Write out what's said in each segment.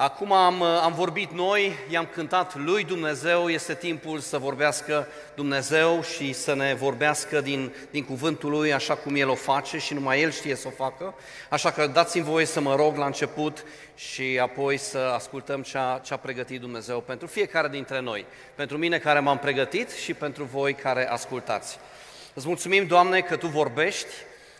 Acum am, am vorbit noi, i-am cântat lui Dumnezeu, este timpul să vorbească Dumnezeu și să ne vorbească din, din cuvântul lui așa cum El o face și numai El știe să o facă. Așa că dați-mi voie să mă rog la început și apoi să ascultăm ce a, ce a pregătit Dumnezeu pentru fiecare dintre noi. Pentru mine care m-am pregătit și pentru voi care ascultați. Îți mulțumim, Doamne, că Tu vorbești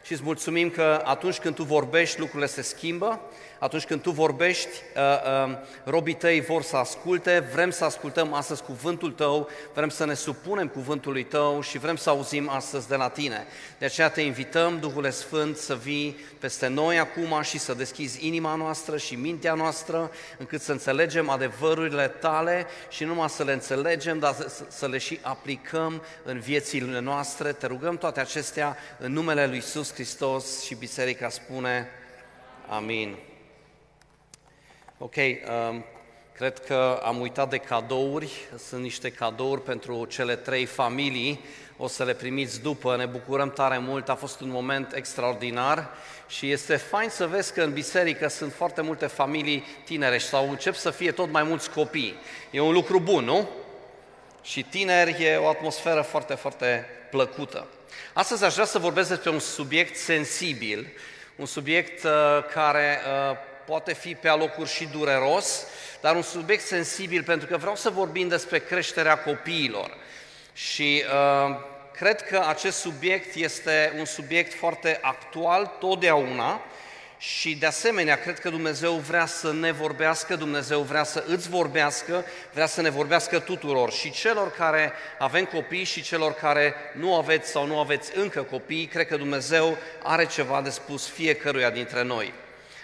și îți mulțumim că atunci când Tu vorbești, lucrurile se schimbă atunci când tu vorbești, uh, um, robii tăi vor să asculte, vrem să ascultăm astăzi cuvântul tău, vrem să ne supunem cuvântului tău și vrem să auzim astăzi de la tine. De aceea te invităm, Duhul Sfânt, să vii peste noi acum și să deschizi inima noastră și mintea noastră, încât să înțelegem adevărurile tale și nu numai să le înțelegem, dar să le și aplicăm în viețile noastre. Te rugăm toate acestea în numele Lui Iisus Hristos și Biserica spune Amin. Ok, um, cred că am uitat de cadouri, sunt niște cadouri pentru cele trei familii, o să le primiți după, ne bucurăm tare mult, a fost un moment extraordinar și este fain să vezi că în biserică sunt foarte multe familii tinere sau încep să fie tot mai mulți copii. E un lucru bun, nu? Și tineri e o atmosferă foarte, foarte plăcută. Astăzi aș vrea să vorbesc despre un subiect sensibil, un subiect uh, care uh, poate fi pe alocuri și dureros, dar un subiect sensibil pentru că vreau să vorbim despre creșterea copiilor. Și uh, cred că acest subiect este un subiect foarte actual totdeauna și de asemenea cred că Dumnezeu vrea să ne vorbească, Dumnezeu vrea să îți vorbească, vrea să ne vorbească tuturor și celor care avem copii și celor care nu aveți sau nu aveți încă copii, cred că Dumnezeu are ceva de spus fiecăruia dintre noi.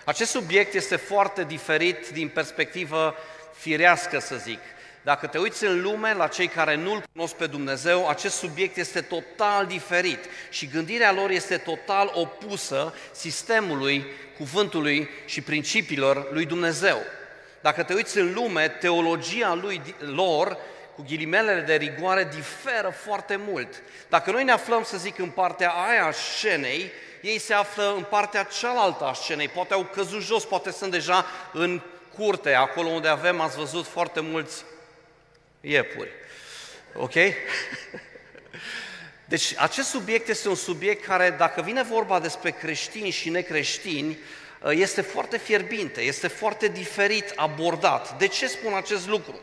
Acest subiect este foarte diferit din perspectivă firească, să zic. Dacă te uiți în lume la cei care nu-L cunosc pe Dumnezeu, acest subiect este total diferit și gândirea lor este total opusă sistemului, cuvântului și principiilor lui Dumnezeu. Dacă te uiți în lume, teologia lui, lor, cu ghilimelele de rigoare, diferă foarte mult. Dacă noi ne aflăm, să zic, în partea aia a scenei, ei se află în partea cealaltă a scenei, poate au căzut jos, poate sunt deja în curte, acolo unde avem, ați văzut, foarte mulți iepuri. Ok? Deci acest subiect este un subiect care, dacă vine vorba despre creștini și necreștini, este foarte fierbinte, este foarte diferit abordat. De ce spun acest lucru?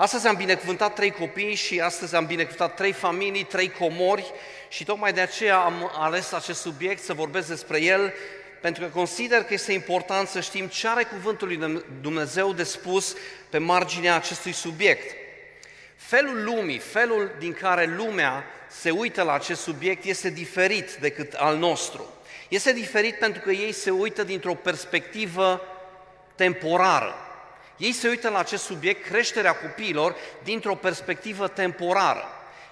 Astăzi am binecuvântat trei copii și astăzi am binecuvântat trei familii, trei comori și tocmai de aceea am ales acest subiect să vorbesc despre el, pentru că consider că este important să știm ce are Cuvântul lui Dumnezeu de spus pe marginea acestui subiect. Felul lumii, felul din care lumea se uită la acest subiect este diferit decât al nostru. Este diferit pentru că ei se uită dintr-o perspectivă temporară. Ei se uită la acest subiect, creșterea copiilor, dintr-o perspectivă temporară.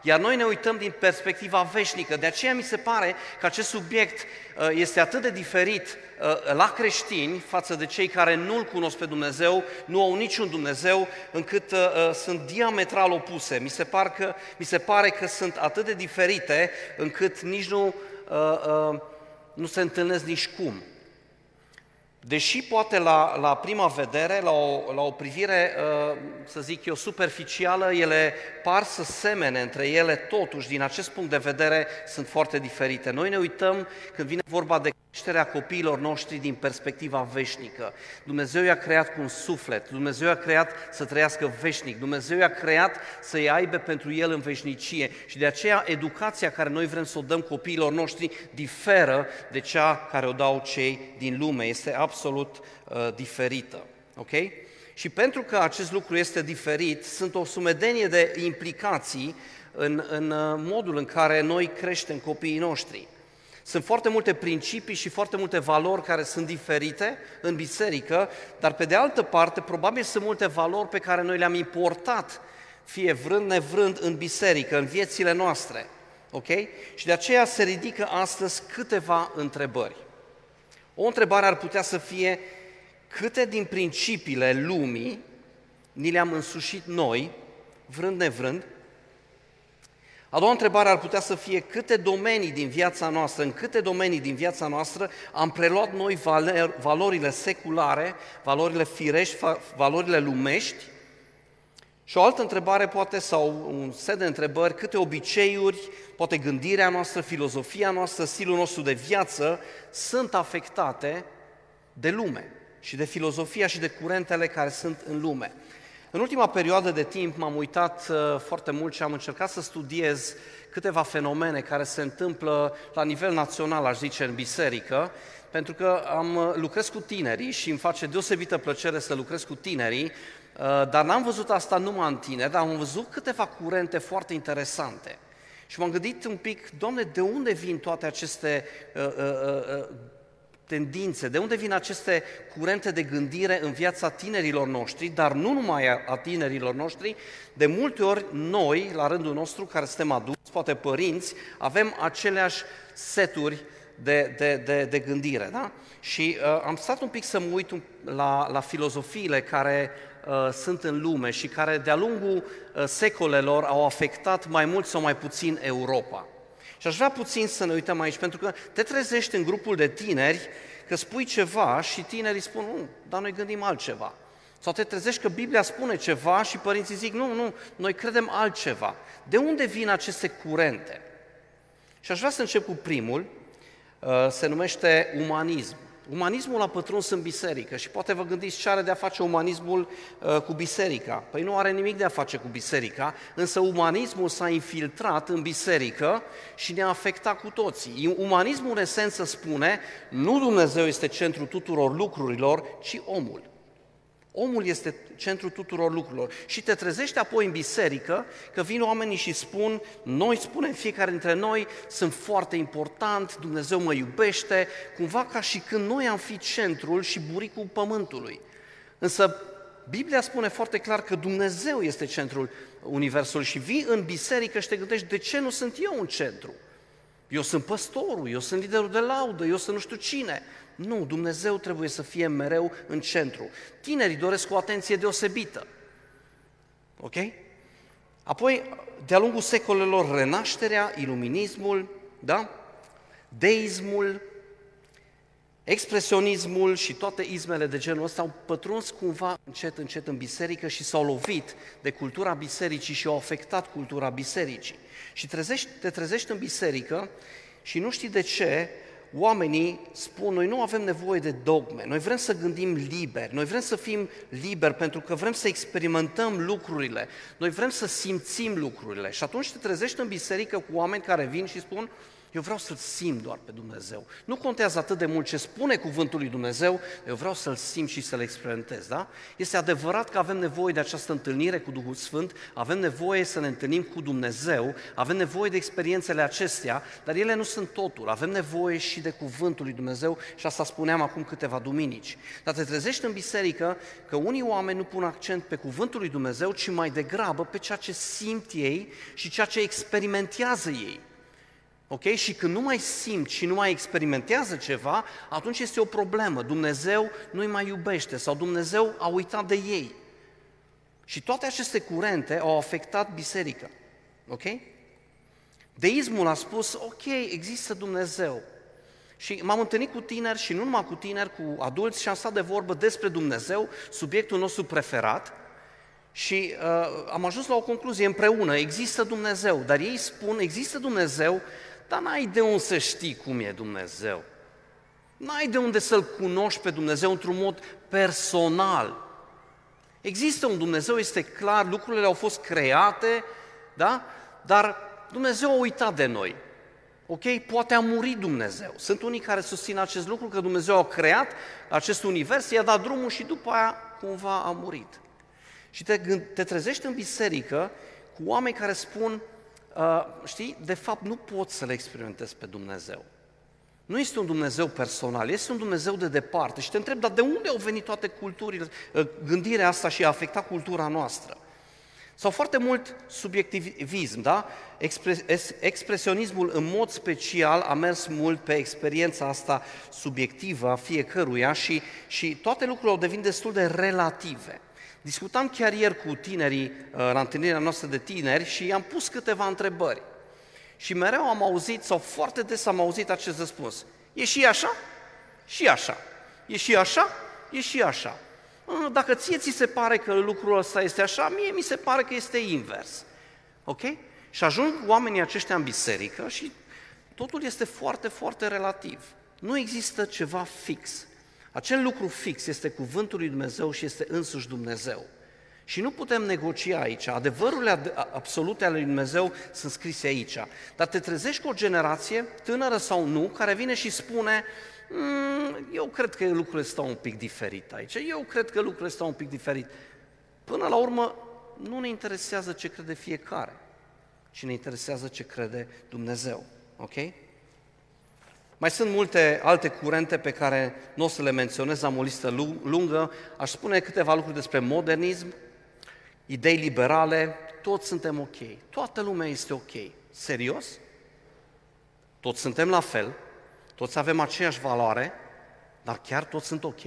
Iar noi ne uităm din perspectiva veșnică. De aceea mi se pare că acest subiect uh, este atât de diferit uh, la creștini față de cei care nu-L cunosc pe Dumnezeu, nu au niciun Dumnezeu, încât uh, sunt diametral opuse. Mi se, par că, mi se pare că sunt atât de diferite încât nici nu, nu se întâlnesc nici cum. Deși poate la, la prima vedere, la o, la o privire, uh, să zic eu, superficială, ele par să semene între ele, totuși, din acest punct de vedere, sunt foarte diferite. Noi ne uităm când vine vorba de creșterea copiilor noștri din perspectiva veșnică. Dumnezeu i-a creat cu un suflet, Dumnezeu i-a creat să trăiască veșnic, Dumnezeu i-a creat să-i aibă pentru el în veșnicie și de aceea educația care noi vrem să o dăm copiilor noștri diferă de cea care o dau cei din lume. Este absolut uh, diferită. Ok? Și pentru că acest lucru este diferit, sunt o sumedenie de implicații în, în uh, modul în care noi creștem copiii noștri. Sunt foarte multe principii și foarte multe valori care sunt diferite în biserică, dar pe de altă parte, probabil sunt multe valori pe care noi le-am importat, fie vrând nevrând, în biserică, în viețile noastre. Ok? Și de aceea se ridică astăzi câteva întrebări. O întrebare ar putea să fie câte din principiile lumii ni le-am însușit noi, vrând nevrând, A doua întrebare ar putea să fie câte domenii din viața noastră, în câte domenii din viața noastră am preluat noi valorile seculare, valorile firești, valorile lumești și o altă întrebare poate, sau un set de întrebări, câte obiceiuri, poate gândirea noastră, filozofia noastră, stilul nostru de viață sunt afectate de lume și de filozofia și de curentele care sunt în lume. În ultima perioadă de timp m-am uitat uh, foarte mult și am încercat să studiez câteva fenomene care se întâmplă la nivel național, aș zice, în biserică, pentru că am uh, lucrez cu tinerii și îmi face deosebită plăcere să lucrez cu tinerii, uh, dar n-am văzut asta numai în tineri, dar am văzut câteva curente foarte interesante. Și m-am gândit un pic, Doamne, de unde vin toate aceste uh, uh, uh, tendințe, de unde vin aceste curente de gândire în viața tinerilor noștri, dar nu numai a tinerilor noștri, de multe ori noi, la rândul nostru, care suntem adulți, poate părinți, avem aceleași seturi de, de, de, de gândire. Da? Și uh, am stat un pic să mă uit la, la filozofiile care uh, sunt în lume și care de-a lungul uh, secolelor au afectat mai mult sau mai puțin Europa. Și aș vrea puțin să ne uităm aici, pentru că te trezești în grupul de tineri că spui ceva și tinerii spun, nu, dar noi gândim altceva. Sau te trezești că Biblia spune ceva și părinții zic, nu, nu, noi credem altceva. De unde vin aceste curente? Și aș vrea să încep cu primul, uh, se numește umanism. Umanismul a pătruns în biserică și poate vă gândiți ce are de a face umanismul uh, cu biserica. Păi nu are nimic de a face cu biserica, însă umanismul s-a infiltrat în biserică și ne-a afectat cu toții. Umanismul în esență spune, nu Dumnezeu este centrul tuturor lucrurilor, ci omul. Omul este centrul tuturor lucrurilor. Și te trezești apoi în biserică că vin oamenii și spun, noi spunem fiecare dintre noi, sunt foarte important, Dumnezeu mă iubește, cumva ca și când noi am fi centrul și buricul pământului. Însă Biblia spune foarte clar că Dumnezeu este centrul universului și vii în biserică și te gândești, de ce nu sunt eu în centru? Eu sunt păstorul, eu sunt liderul de laudă, eu sunt nu știu cine. Nu, Dumnezeu trebuie să fie mereu în centru. Tinerii doresc o atenție deosebită. Ok? Apoi, de-a lungul secolelor, renașterea, iluminismul, da? deismul, expresionismul și toate izmele de genul ăsta au pătruns cumva încet, încet în biserică și s-au lovit de cultura bisericii și au afectat cultura bisericii. Și trezești, te trezești în biserică și nu știi de ce, oamenii spun, noi nu avem nevoie de dogme, noi vrem să gândim liber, noi vrem să fim liberi pentru că vrem să experimentăm lucrurile, noi vrem să simțim lucrurile. Și atunci te trezești în biserică cu oameni care vin și spun, eu vreau să-L simt doar pe Dumnezeu. Nu contează atât de mult ce spune cuvântul lui Dumnezeu, eu vreau să-L simt și să-L experimentez, da? Este adevărat că avem nevoie de această întâlnire cu Duhul Sfânt, avem nevoie să ne întâlnim cu Dumnezeu, avem nevoie de experiențele acestea, dar ele nu sunt totul. Avem nevoie și de cuvântul lui Dumnezeu și asta spuneam acum câteva duminici. Dar te trezești în biserică că unii oameni nu pun accent pe cuvântul lui Dumnezeu, ci mai degrabă pe ceea ce simt ei și ceea ce experimentează ei. Ok? Și când nu mai simt și nu mai experimentează ceva, atunci este o problemă. Dumnezeu nu-i mai iubește sau Dumnezeu a uitat de ei. Și toate aceste curente au afectat biserica. Ok? Deismul a spus, ok, există Dumnezeu. Și m-am întâlnit cu tineri și nu numai cu tineri, cu adulți și am stat de vorbă despre Dumnezeu, subiectul nostru preferat, și uh, am ajuns la o concluzie împreună, există Dumnezeu, dar ei spun, există Dumnezeu, dar n-ai de unde să știi cum e Dumnezeu. N-ai de unde să-L cunoști pe Dumnezeu într-un mod personal. Există un Dumnezeu, este clar, lucrurile au fost create, da? Dar Dumnezeu a uitat de noi. Ok? Poate a murit Dumnezeu. Sunt unii care susțin acest lucru, că Dumnezeu a creat acest univers, i-a dat drumul și după aia cumva a murit. Și te, te trezești în biserică cu oameni care spun, uh, știi, de fapt nu poți să le experimentezi pe Dumnezeu. Nu este un Dumnezeu personal, este un Dumnezeu de departe. Și te întreb, dar de unde au venit toate culturile, uh, gândirea asta și a afectat cultura noastră? Sau foarte mult subiectivism, da? expresionismul în mod special a mers mult pe experiența asta subiectivă a fiecăruia și, și toate lucrurile au devenit destul de relative. Discutam chiar ieri cu tinerii uh, la întâlnirea noastră de tineri și i-am pus câteva întrebări. Și mereu am auzit, sau foarte des am auzit acest răspuns. E și așa? Și așa. E și așa? E și așa. Dacă ție ți se pare că lucrul ăsta este așa, mie mi se pare că este invers. Ok? Și ajung oamenii aceștia în biserică și totul este foarte, foarte relativ. Nu există ceva fix. Acel lucru fix este cuvântul lui Dumnezeu și este însuși Dumnezeu. Și nu putem negocia aici. Adevărurile absolute ale lui Dumnezeu sunt scrise aici. Dar te trezești cu o generație, tânără sau nu, care vine și spune mm, eu cred că lucrurile stau un pic diferit aici, eu cred că lucrurile stau un pic diferit. Până la urmă, nu ne interesează ce crede fiecare, ci ne interesează ce crede Dumnezeu. Ok? Mai sunt multe alte curente pe care nu o să le menționez, am o listă lungă. Aș spune câteva lucruri despre modernism, idei liberale, toți suntem ok. Toată lumea este ok. Serios? Toți suntem la fel, toți avem aceeași valoare, dar chiar toți sunt ok?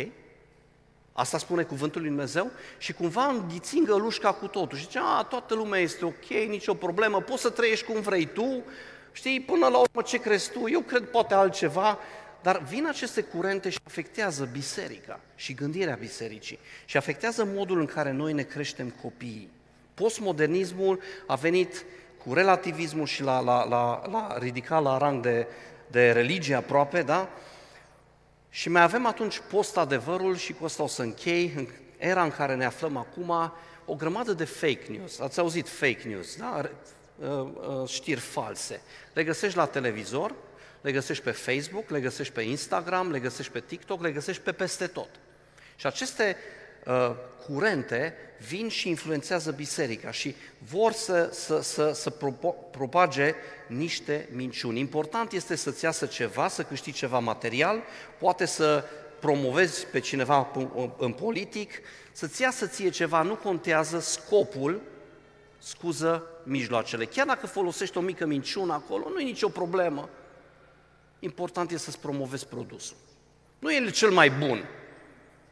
Asta spune cuvântul lui Dumnezeu și cumva înghițin gălușca cu totul și zice, a, toată lumea este ok, nicio problemă, poți să trăiești cum vrei tu, știi, până la urmă ce crezi tu, eu cred poate altceva, dar vin aceste curente și afectează biserica și gândirea bisericii și afectează modul în care noi ne creștem copiii. Postmodernismul a venit cu relativismul și la, la, la, la ridicat la rang de, de religie aproape, da? Și mai avem atunci post-adevărul și cu asta o să închei, în era în care ne aflăm acum, o grămadă de fake news. Ați auzit fake news, da? Uh, uh, știri false. Le găsești la televizor, le găsești pe Facebook, le găsești pe Instagram, le găsești pe TikTok, le găsești pe peste tot. Și aceste uh, curente vin și influențează biserica și vor să, să, să, să propage niște minciuni. Important este să-ți iasă ceva, să câștigi ceva material, poate să promovezi pe cineva în politic, să-ți iasă ție ceva, nu contează scopul, scuză mijloacele. Chiar dacă folosești o mică minciună acolo, nu e nicio problemă important este să-ți promovezi produsul. Nu e cel mai bun,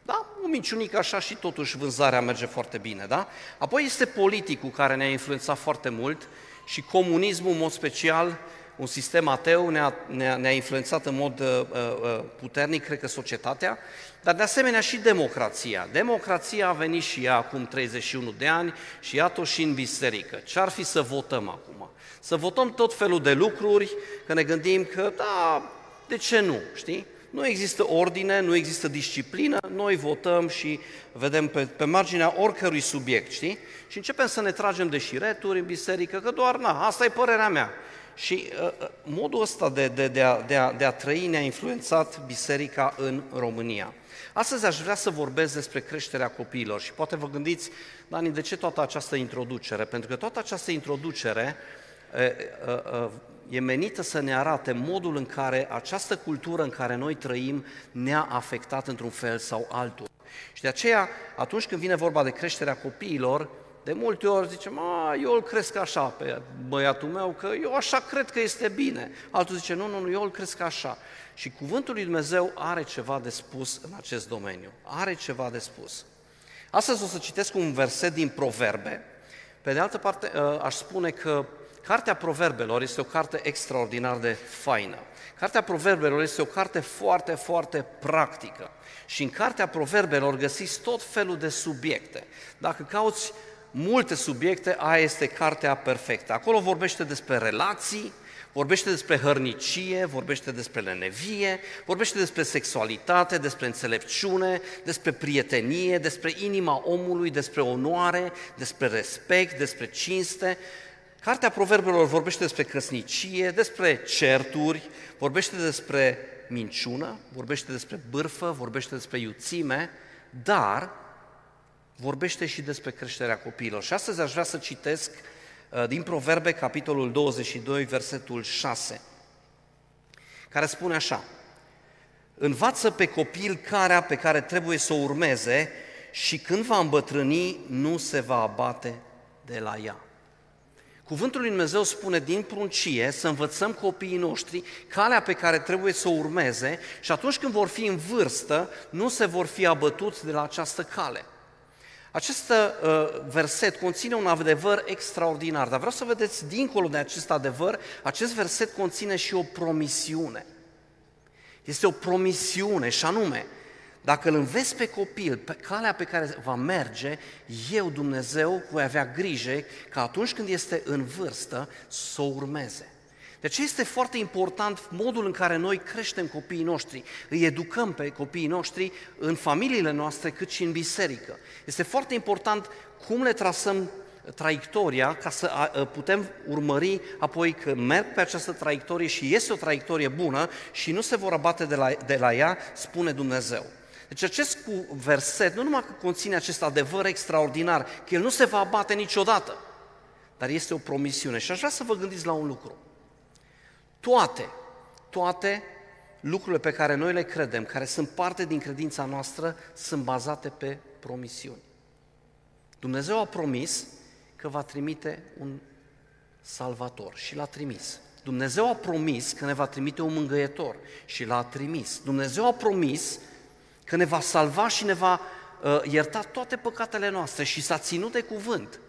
da? O minciunică așa și totuși vânzarea merge foarte bine, da? Apoi este politicul care ne-a influențat foarte mult și comunismul, în mod special, un sistem ateu ne-a, ne-a, ne-a influențat în mod uh, uh, puternic, cred că, societatea, dar de asemenea și democrația. Democrația a venit și ea acum 31 de ani și iată și în biserică. Ce-ar fi să votăm acum? Să votăm tot felul de lucruri, că ne gândim că, da, de ce nu, știi? Nu există ordine, nu există disciplină, noi votăm și vedem pe, pe marginea oricărui subiect, știi? Și începem să ne tragem de șireturi în biserică, că doar, na, asta e părerea mea. Și uh, uh, modul ăsta de, de, de, a, de, a, de a trăi ne-a influențat biserica în România. Astăzi aș vrea să vorbesc despre creșterea copiilor și poate vă gândiți, Dani, de ce toată această introducere? Pentru că toată această introducere e menită să ne arate modul în care această cultură în care noi trăim ne-a afectat într-un fel sau altul. Și de aceea, atunci când vine vorba de creșterea copiilor, de multe ori zicem, a, eu îl cresc așa pe băiatul meu, că eu așa cred că este bine. Altul zice, nu, nu, nu, eu îl cresc așa. Și cuvântul lui Dumnezeu are ceva de spus în acest domeniu. Are ceva de spus. Astăzi o să citesc un verset din Proverbe. Pe de altă parte, ă, aș spune că Cartea Proverbelor este o carte extraordinar de faină. Cartea Proverbelor este o carte foarte, foarte practică. Și în Cartea Proverbelor găsiți tot felul de subiecte. Dacă cauți multe subiecte, aia este cartea perfectă. Acolo vorbește despre relații, vorbește despre hărnicie, vorbește despre lenevie, vorbește despre sexualitate, despre înțelepciune, despre prietenie, despre inima omului, despre onoare, despre respect, despre cinste Cartea Proverbelor vorbește despre căsnicie, despre certuri, vorbește despre minciună, vorbește despre bârfă, vorbește despre iuțime, dar vorbește și despre creșterea copiilor. Și astăzi aș vrea să citesc uh, din Proverbe, capitolul 22, versetul 6, care spune așa, Învață pe copil carea pe care trebuie să o urmeze și când va îmbătrâni, nu se va abate de la ea. Cuvântul lui Dumnezeu spune din pruncie să învățăm copiii noștri calea pe care trebuie să o urmeze și atunci când vor fi în vârstă, nu se vor fi abătuți de la această cale. Acest uh, verset conține un adevăr extraordinar, dar vreau să vedeți, dincolo de acest adevăr, acest verset conține și o promisiune. Este o promisiune și anume, dacă îl înveți pe copil pe calea pe care va merge, eu, Dumnezeu, voi avea grijă că atunci când este în vârstă să o urmeze. Deci este foarte important modul în care noi creștem copiii noștri, îi educăm pe copiii noștri în familiile noastre cât și în biserică. Este foarte important cum le trasăm traiectoria ca să putem urmări apoi că merg pe această traiectorie și este o traiectorie bună și nu se vor abate de la, de la ea, spune Dumnezeu. Deci acest verset nu numai că conține acest adevăr extraordinar, că el nu se va abate niciodată, dar este o promisiune. Și aș vrea să vă gândiți la un lucru. Toate, toate lucrurile pe care noi le credem, care sunt parte din credința noastră, sunt bazate pe promisiuni. Dumnezeu a promis că va trimite un salvator și l-a trimis. Dumnezeu a promis că ne va trimite un mângâietor și l-a trimis. Dumnezeu a promis că ne va salva și ne va uh, ierta toate păcatele noastre și s-a ținut de cuvânt.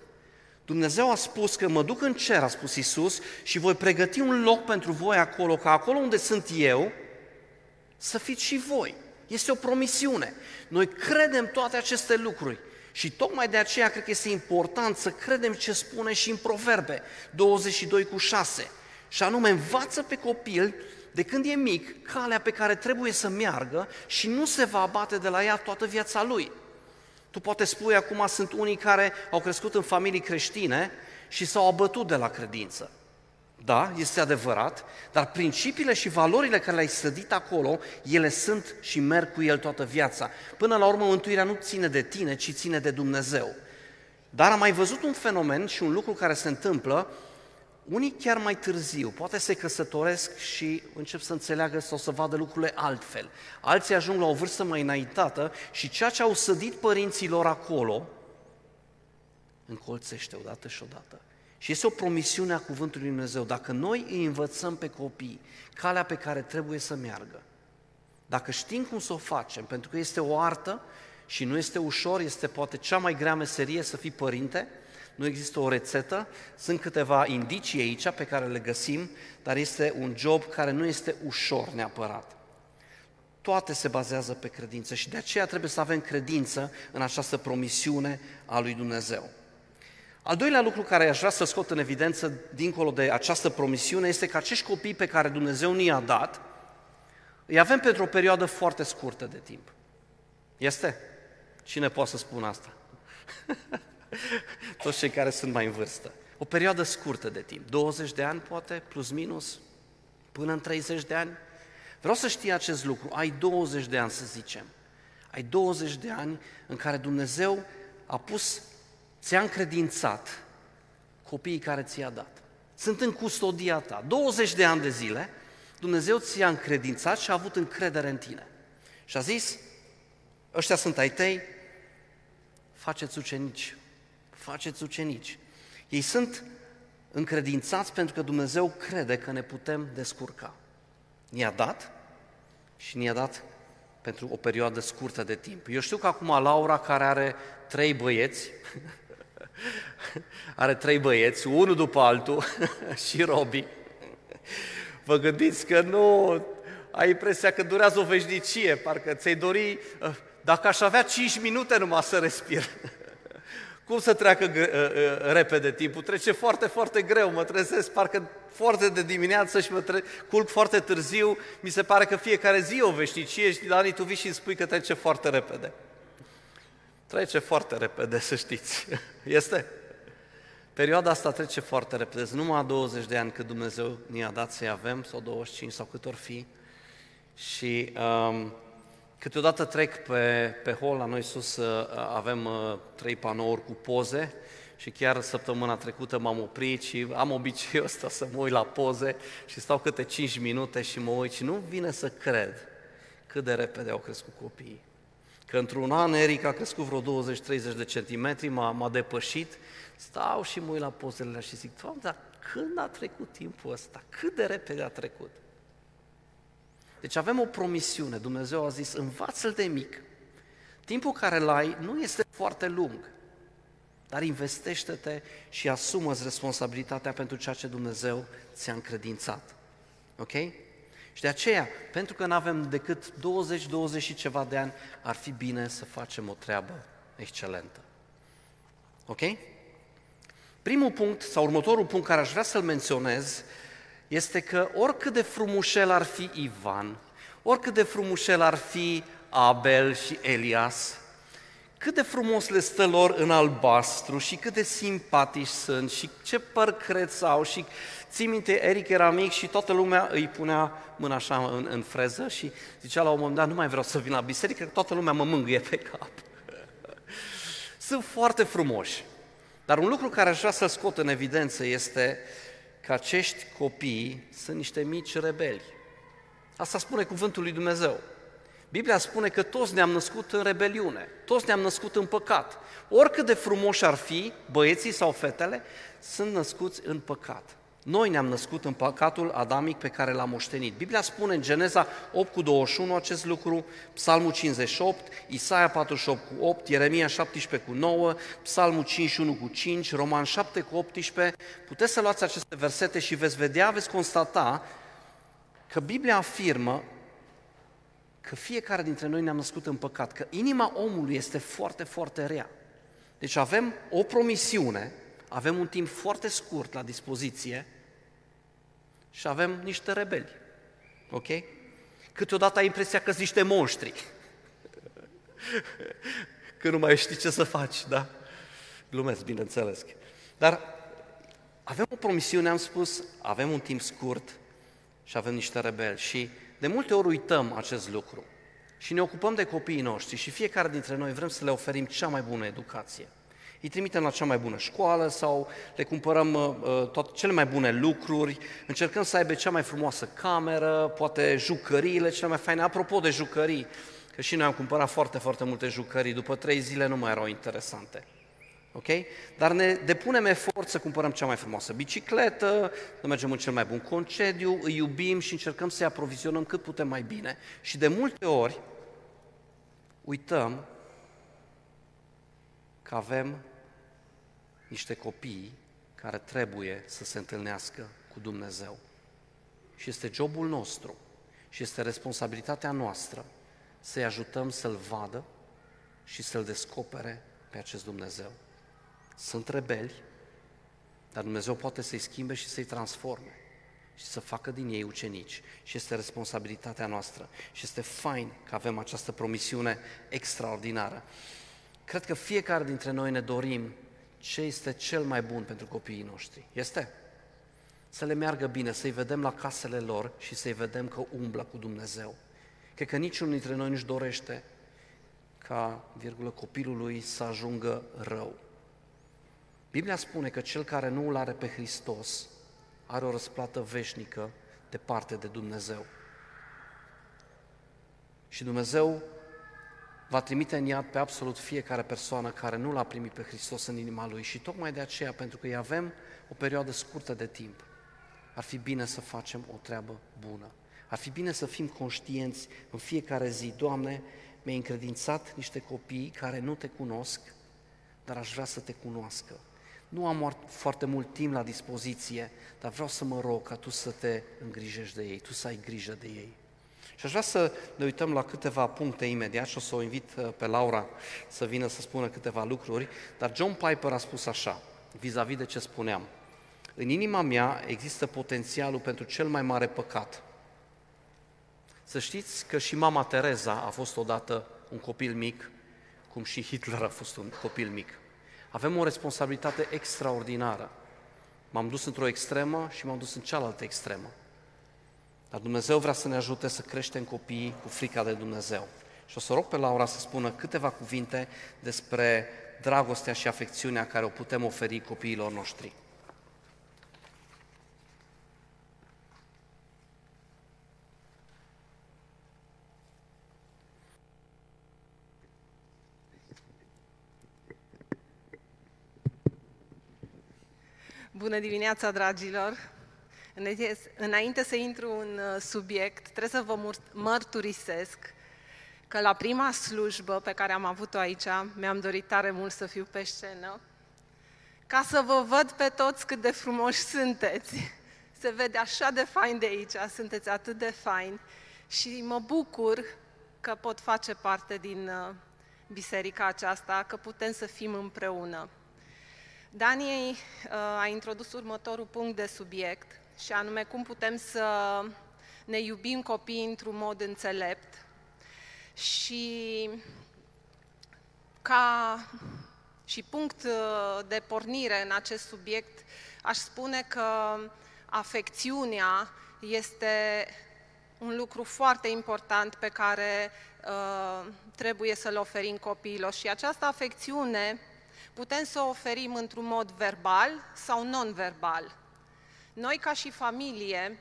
Dumnezeu a spus că mă duc în cer, a spus Isus, și voi pregăti un loc pentru voi acolo, ca acolo unde sunt eu, să fiți și voi. Este o promisiune. Noi credem toate aceste lucruri. Și tocmai de aceea cred că este important să credem ce spune și în Proverbe 22 cu 6. Și anume, învață pe copil de când e mic calea pe care trebuie să meargă și nu se va abate de la ea toată viața lui. Tu poate spui acum sunt unii care au crescut în familii creștine și s-au abătut de la credință. Da, este adevărat, dar principiile și valorile care le-ai sădit acolo, ele sunt și merg cu el toată viața. Până la urmă, mântuirea nu ține de tine, ci ține de Dumnezeu. Dar am mai văzut un fenomen și un lucru care se întâmplă unii chiar mai târziu, poate se căsătoresc și încep să înțeleagă sau să vadă lucrurile altfel. Alții ajung la o vârstă mai înaintată și ceea ce au sădit părinților acolo, încolțește odată și odată. Și este o promisiune a Cuvântului Lui Dumnezeu. Dacă noi îi învățăm pe copii calea pe care trebuie să meargă, dacă știm cum să o facem, pentru că este o artă și nu este ușor, este poate cea mai grea meserie să fii părinte, nu există o rețetă, sunt câteva indicii aici pe care le găsim, dar este un job care nu este ușor neapărat. Toate se bazează pe credință și de aceea trebuie să avem credință în această promisiune a lui Dumnezeu. Al doilea lucru care aș vrea să scot în evidență, dincolo de această promisiune, este că acești copii pe care Dumnezeu ni-a dat, îi avem pentru o perioadă foarte scurtă de timp. Este? Cine poate să spună asta? toți cei care sunt mai în vârstă. O perioadă scurtă de timp, 20 de ani poate, plus minus, până în 30 de ani. Vreau să știi acest lucru, ai 20 de ani să zicem. Ai 20 de ani în care Dumnezeu a pus, ți-a încredințat copiii care ți-a dat. Sunt în custodia ta. 20 de ani de zile, Dumnezeu ți-a încredințat și a avut încredere în tine. Și a zis, ăștia sunt ai tăi, faceți ucenici faceți ucenici. Ei sunt încredințați pentru că Dumnezeu crede că ne putem descurca. Ne-a dat și ne-a dat pentru o perioadă scurtă de timp. Eu știu că acum Laura, care are trei băieți, are trei băieți, unul după altul, și Robi, vă gândiți că nu ai impresia că durează o veșnicie, parcă ți-ai dori, dacă aș avea 5 minute numai să respir. Cum să treacă uh, uh, repede timpul? Trece foarte, foarte greu, mă trezesc parcă foarte de dimineață și mă tre- culc foarte târziu, mi se pare că fiecare zi o veșnicie și Dani, tu vii și îmi spui că trece foarte repede. Trece foarte repede, să știți. Este? Perioada asta trece foarte repede, numai 20 de ani cât Dumnezeu ne-a dat să-i avem, sau 25 sau cât or fi. Și um, Câteodată trec pe, pe hol la noi sus, uh, avem uh, trei panouri cu poze și chiar săptămâna trecută m-am oprit și am obiceiul ăsta să mă uit la poze și stau câte 5 minute și mă uit și nu vine să cred cât de repede au crescut copiii. Că într-un an Eric a crescut vreo 20-30 de centimetri, m-a, m-a depășit, stau și mă uit la pozele și zic, Doamne, dar când a trecut timpul ăsta? Cât de repede a trecut? Deci avem o promisiune, Dumnezeu a zis, învață-l de mic. Timpul care îl ai nu este foarte lung. dar investește-te și asumă-ți responsabilitatea pentru ceea ce Dumnezeu ți-a încredințat. Ok? Și de aceea, pentru că nu avem decât 20-20 și ceva de ani, ar fi bine să facem o treabă excelentă. Ok? Primul punct, sau următorul punct care aș vrea să-l menționez, este că oricât de frumușel ar fi Ivan, oricât de frumușel ar fi Abel și Elias, cât de frumos le stă lor în albastru și cât de simpatici sunt și ce păr creț au și ții minte, Eric era mic și toată lumea îi punea mâna așa în, în freză și zicea la un moment dat, nu mai vreau să vin la biserică, că toată lumea mă mângâie pe cap. Sunt foarte frumoși. Dar un lucru care aș vrea să-l scot în evidență este că acești copii sunt niște mici rebeli. Asta spune cuvântul lui Dumnezeu. Biblia spune că toți ne-am născut în rebeliune, toți ne-am născut în păcat. Oricât de frumoși ar fi băieții sau fetele, sunt născuți în păcat. Noi ne-am născut în păcatul adamic pe care l-am moștenit. Biblia spune în Geneza 8 cu 21 acest lucru, Psalmul 58, Isaia 48 cu 8, Ieremia 17 cu 9, Psalmul 51 cu 5, Roman 7 cu 18. Puteți să luați aceste versete și veți vedea, veți constata că Biblia afirmă că fiecare dintre noi ne-am născut în păcat, că inima omului este foarte, foarte rea. Deci avem o promisiune, avem un timp foarte scurt la dispoziție și avem niște rebeli. Ok? Câteodată ai impresia că sunt niște monștri. că nu mai știi ce să faci, da? Glumesc, bineînțeles. Dar avem o promisiune, am spus, avem un timp scurt și avem niște rebeli și de multe ori uităm acest lucru și ne ocupăm de copiii noștri și fiecare dintre noi vrem să le oferim cea mai bună educație. Îi trimitem la cea mai bună școală sau le cumpărăm uh, uh, toate cele mai bune lucruri, încercăm să aibă cea mai frumoasă cameră, poate jucăriile cele mai faine. Apropo de jucării, că și noi am cumpărat foarte, foarte multe jucării, după trei zile nu mai erau interesante. Ok? Dar ne depunem efort să cumpărăm cea mai frumoasă bicicletă, să mergem în cel mai bun concediu, îi iubim și încercăm să-i aprovizionăm cât putem mai bine. Și de multe ori uităm că avem niște copii care trebuie să se întâlnească cu Dumnezeu. Și este jobul nostru și este responsabilitatea noastră să-i ajutăm să-L vadă și să-L descopere pe acest Dumnezeu. Sunt rebeli, dar Dumnezeu poate să-i schimbe și să-i transforme și să facă din ei ucenici. Și este responsabilitatea noastră. Și este fain că avem această promisiune extraordinară. Cred că fiecare dintre noi ne dorim ce este cel mai bun pentru copiii noștri. Este? Să le meargă bine, să-i vedem la casele lor și să-i vedem că umblă cu Dumnezeu. Cred că niciunul dintre noi nu-și dorește ca, virgulă, copilul lui să ajungă rău. Biblia spune că cel care nu îl are pe Hristos are o răsplată veșnică de parte de Dumnezeu. Și Dumnezeu va trimite în iad pe absolut fiecare persoană care nu l-a primit pe Hristos în inima lui și tocmai de aceea, pentru că îi avem o perioadă scurtă de timp, ar fi bine să facem o treabă bună. Ar fi bine să fim conștienți în fiecare zi, Doamne, mi-ai încredințat niște copii care nu te cunosc, dar aș vrea să te cunoască. Nu am foarte mult timp la dispoziție, dar vreau să mă rog ca Tu să te îngrijești de ei, Tu să ai grijă de ei. Și aș vrea să ne uităm la câteva puncte imediat și o să o invit uh, pe Laura să vină să spună câteva lucruri, dar John Piper a spus așa, vis-a-vis de ce spuneam. În inima mea există potențialul pentru cel mai mare păcat. Să știți că și mama Tereza a fost odată un copil mic, cum și Hitler a fost un copil mic. Avem o responsabilitate extraordinară. M-am dus într-o extremă și m-am dus în cealaltă extremă. Dar Dumnezeu vrea să ne ajute să creștem copiii cu frica de Dumnezeu. Și o să rog pe Laura să spună câteva cuvinte despre dragostea și afecțiunea care o putem oferi copiilor noștri. Bună dimineața, dragilor! Înainte să intru în uh, subiect, trebuie să vă mărturisesc că la prima slujbă pe care am avut-o aici, mi-am dorit tare mult să fiu pe scenă ca să vă văd pe toți cât de frumoși sunteți. Se vede așa de fain de aici, sunteți atât de fain și mă bucur că pot face parte din uh, biserica aceasta, că putem să fim împreună. Daniei uh, a introdus următorul punct de subiect și anume cum putem să ne iubim copiii într-un mod înțelept și ca și punct uh, de pornire în acest subiect, aș spune că afecțiunea este un lucru foarte important pe care uh, trebuie să-l oferim copiilor și această afecțiune putem să o oferim într-un mod verbal sau non-verbal. Noi, ca și familie,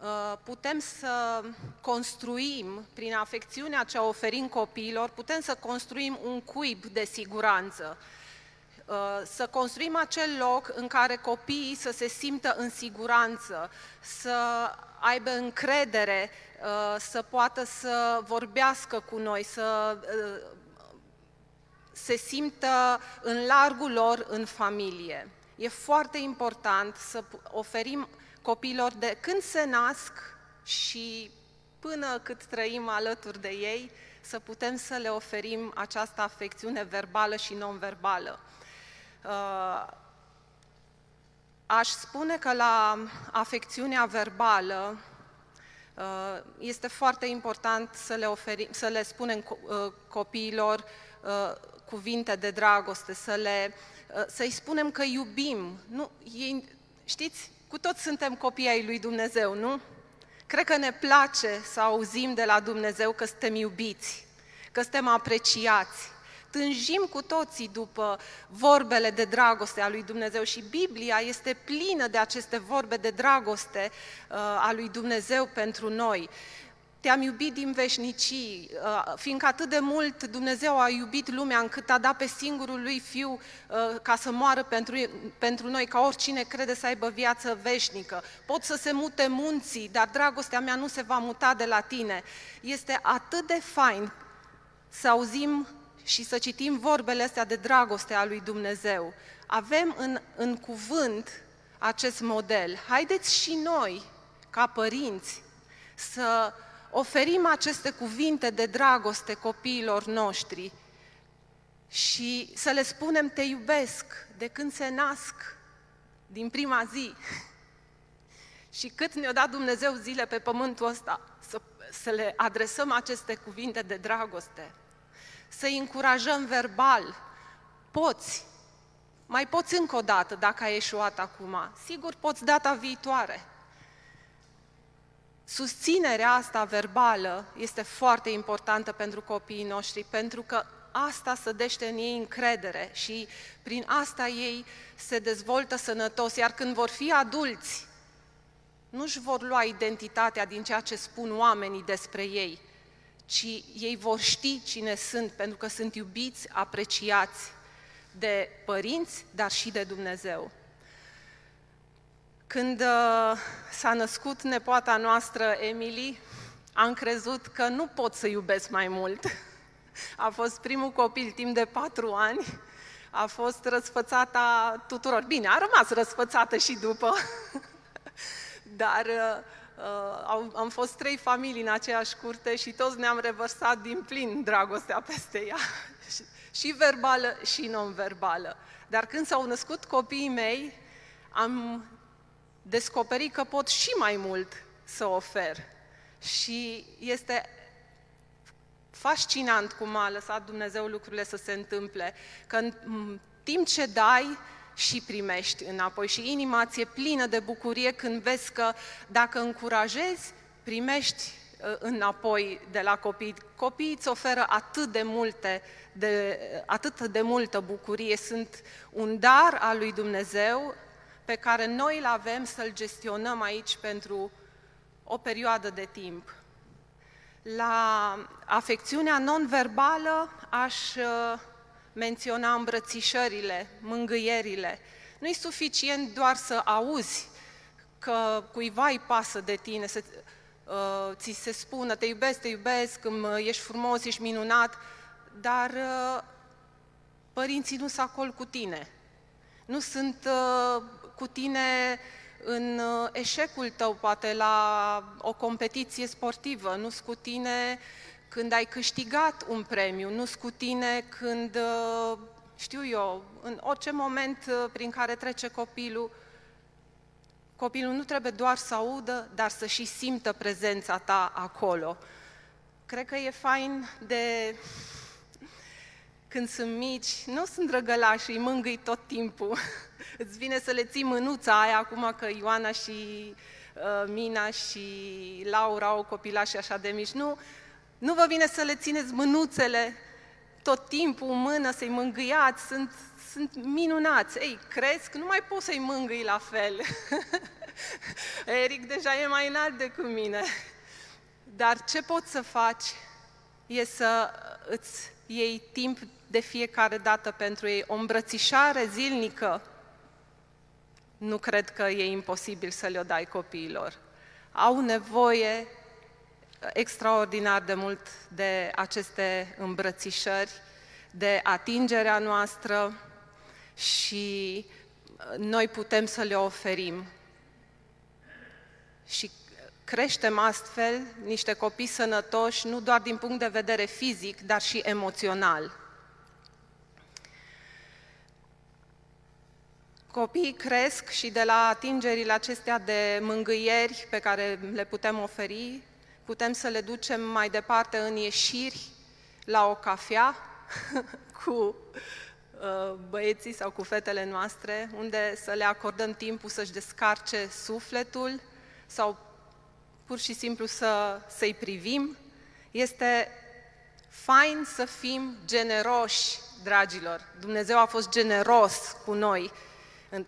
uh, putem să construim, prin afecțiunea ce oferim copiilor, putem să construim un cuib de siguranță, uh, să construim acel loc în care copiii să se simtă în siguranță, să aibă încredere, uh, să poată să vorbească cu noi, să se simtă în largul lor în familie. E foarte important să oferim copiilor de când se nasc și până cât trăim alături de ei, să putem să le oferim această afecțiune verbală și non-verbală. Uh, aș spune că la afecțiunea verbală uh, este foarte important să le, oferim, să le spunem uh, copiilor cuvinte de dragoste, să le, să-i spunem că iubim. Nu, ei, știți, cu toți suntem copii ai lui Dumnezeu, nu? Cred că ne place să auzim de la Dumnezeu că suntem iubiți, că suntem apreciați. Tânjim cu toții după vorbele de dragoste a lui Dumnezeu și Biblia este plină de aceste vorbe de dragoste uh, a lui Dumnezeu pentru noi. Te-am iubit din veșnicii, uh, fiindcă atât de mult Dumnezeu a iubit lumea încât a dat pe singurul lui Fiu uh, ca să moară pentru, pentru noi, ca oricine crede să aibă viață veșnică. Pot să se mute munții, dar dragostea mea nu se va muta de la tine. Este atât de fain să auzim și să citim vorbele astea de dragoste a lui Dumnezeu. Avem în, în cuvânt acest model. Haideți și noi, ca părinți, să oferim aceste cuvinte de dragoste copiilor noștri și să le spunem te iubesc de când se nasc, din prima zi. Și cât ne-a dat Dumnezeu zile pe pământul ăsta să, să le adresăm aceste cuvinte de dragoste, să-i încurajăm verbal, poți, mai poți încă o dată dacă ai eșuat acum, sigur poți data viitoare, Susținerea asta verbală este foarte importantă pentru copiii noștri, pentru că asta sădește în ei încredere și prin asta ei se dezvoltă sănătos, iar când vor fi adulți, nu-și vor lua identitatea din ceea ce spun oamenii despre ei, ci ei vor ști cine sunt, pentru că sunt iubiți, apreciați de părinți, dar și de Dumnezeu. Când uh, s-a născut nepoata noastră, Emily, am crezut că nu pot să iubesc mai mult. A fost primul copil timp de patru ani, a fost răsfățata tuturor. Bine, a rămas răsfățată și după, dar uh, uh am fost trei familii în aceeași curte și toți ne-am revărsat din plin dragostea peste ea, și verbală și non-verbală. Dar când s-au născut copiii mei, am descoperi că pot și mai mult să ofer. Și este fascinant cum a lăsat Dumnezeu lucrurile să se întâmple, că în timp ce dai, și primești înapoi și inima ți-e plină de bucurie când vezi că dacă încurajezi, primești uh, înapoi de la copii. Copiii îți oferă atât de multe, de, atât de multă bucurie, sunt un dar al lui Dumnezeu pe care noi îl avem să-l gestionăm aici pentru o perioadă de timp. La afecțiunea non-verbală aș uh, menționa îmbrățișările, mângâierile. Nu e suficient doar să auzi că cuiva îi pasă de tine, să uh, ți se spună te iubesc, te iubesc, îmi, ești frumos, ești minunat, dar uh, părinții nu sunt acolo cu tine nu sunt uh, cu tine în uh, eșecul tău, poate la o competiție sportivă, nu sunt cu tine când ai câștigat un premiu, nu sunt cu tine când, uh, știu eu, în orice moment prin care trece copilul, copilul nu trebuie doar să audă, dar să și simtă prezența ta acolo. Cred că e fain de când sunt mici, nu sunt drăgălași, îi mângâi tot timpul. Îți vine să le ții mânuța aia acum că Ioana și uh, Mina și Laura au copilași așa de mici. Nu, nu vă vine să le țineți mânuțele tot timpul în mână, să-i mângâiați, sunt, sunt minunați. Ei, crezi că nu mai poți să-i mângâi la fel. Eric deja e mai înalt decât mine. Dar ce poți să faci e să îți iei timp de fiecare dată pentru ei. O îmbrățișare zilnică nu cred că e imposibil să le-o dai copiilor. Au nevoie extraordinar de mult de aceste îmbrățișări, de atingerea noastră și noi putem să le oferim. Și creștem astfel niște copii sănătoși, nu doar din punct de vedere fizic, dar și emoțional. Copiii cresc și de la atingerile acestea de mângâieri pe care le putem oferi, putem să le ducem mai departe în ieșiri la o cafea cu uh, băieții sau cu fetele noastre, unde să le acordăm timpul să-și descarce sufletul sau pur și simplu să, să-i privim. Este fain să fim generoși, dragilor. Dumnezeu a fost generos cu noi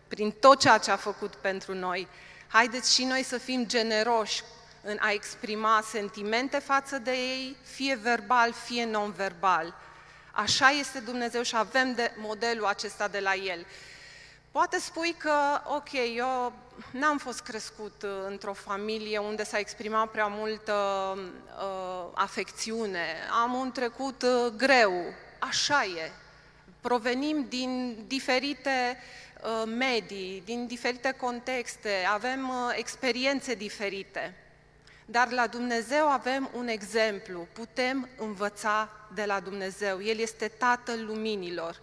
prin tot ceea ce a făcut pentru noi. Haideți și noi să fim generoși în a exprima sentimente față de ei, fie verbal, fie non-verbal. Așa este Dumnezeu și avem de modelul acesta de la El. Poate spui că, ok, eu n-am fost crescut uh, într-o familie unde s-a exprimat prea multă uh, afecțiune, am un trecut uh, greu, așa e. Provenim din diferite uh, medii, din diferite contexte, avem uh, experiențe diferite. Dar la Dumnezeu avem un exemplu, putem învăța de la Dumnezeu. El este Tatăl luminilor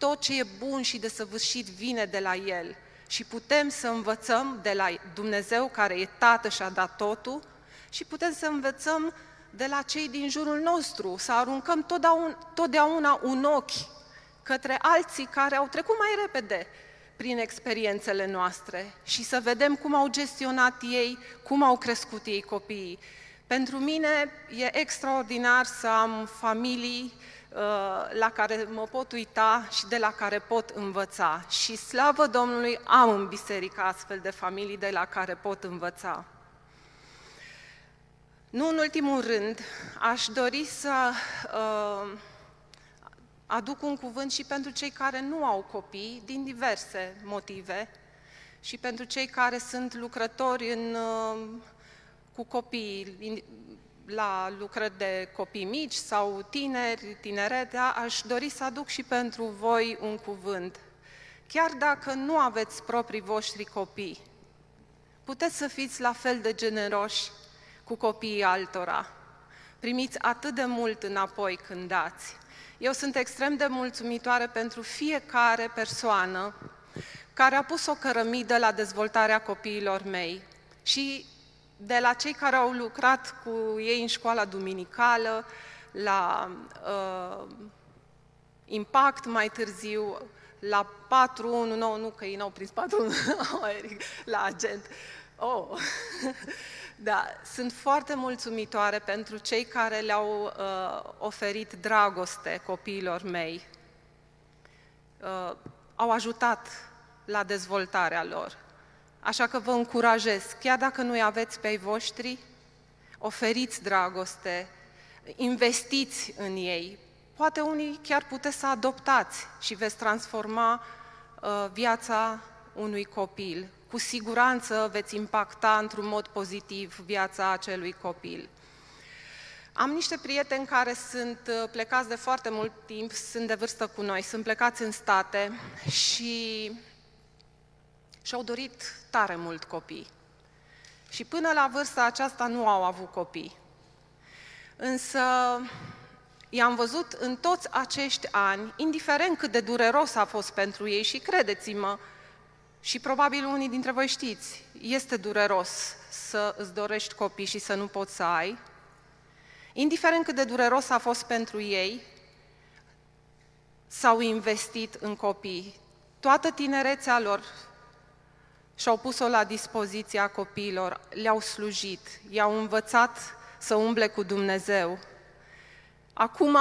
tot ce e bun și desăvârșit vine de la El și putem să învățăm de la Dumnezeu care e Tată și a dat totul și putem să învățăm de la cei din jurul nostru, să aruncăm totdeauna, totdeauna un ochi către alții care au trecut mai repede prin experiențele noastre și să vedem cum au gestionat ei, cum au crescut ei copiii. Pentru mine e extraordinar să am familii Uh, la care mă pot uita și de la care pot învăța. Și slavă Domnului, am în biserică astfel de familii de la care pot învăța. Nu în ultimul rând, aș dori să uh, aduc un cuvânt și pentru cei care nu au copii, din diverse motive, și pentru cei care sunt lucrători în, uh, cu copii, la lucrări de copii mici sau tineri, tineret, da, aș dori să aduc și pentru voi un cuvânt. Chiar dacă nu aveți proprii voștri copii, puteți să fiți la fel de generoși cu copiii altora. Primiți atât de mult înapoi când dați. Eu sunt extrem de mulțumitoare pentru fiecare persoană care a pus o cărămidă la dezvoltarea copiilor mei și de la cei care au lucrat cu ei în școala duminicală, la uh, Impact mai târziu, la 419, nu că ei n-au prins 419, la agent. Oh. Da, sunt foarte mulțumitoare pentru cei care le-au uh, oferit dragoste copiilor mei. Uh, au ajutat la dezvoltarea lor. Așa că vă încurajez, chiar dacă nu aveți pe ai voștri, oferiți dragoste, investiți în ei. Poate unii chiar puteți să adoptați și veți transforma uh, viața unui copil. Cu siguranță veți impacta într-un mod pozitiv viața acelui copil. Am niște prieteni care sunt uh, plecați de foarte mult timp, sunt de vârstă cu noi, sunt plecați în state și și-au dorit tare mult copii. Și până la vârsta aceasta nu au avut copii. Însă i-am văzut în toți acești ani, indiferent cât de dureros a fost pentru ei și credeți-mă, și probabil unii dintre voi știți, este dureros să îți dorești copii și să nu poți să ai, indiferent cât de dureros a fost pentru ei, s-au investit în copii. Toată tinerețea lor și-au pus-o la dispoziția copiilor, le-au slujit, i-au învățat să umble cu Dumnezeu. Acum,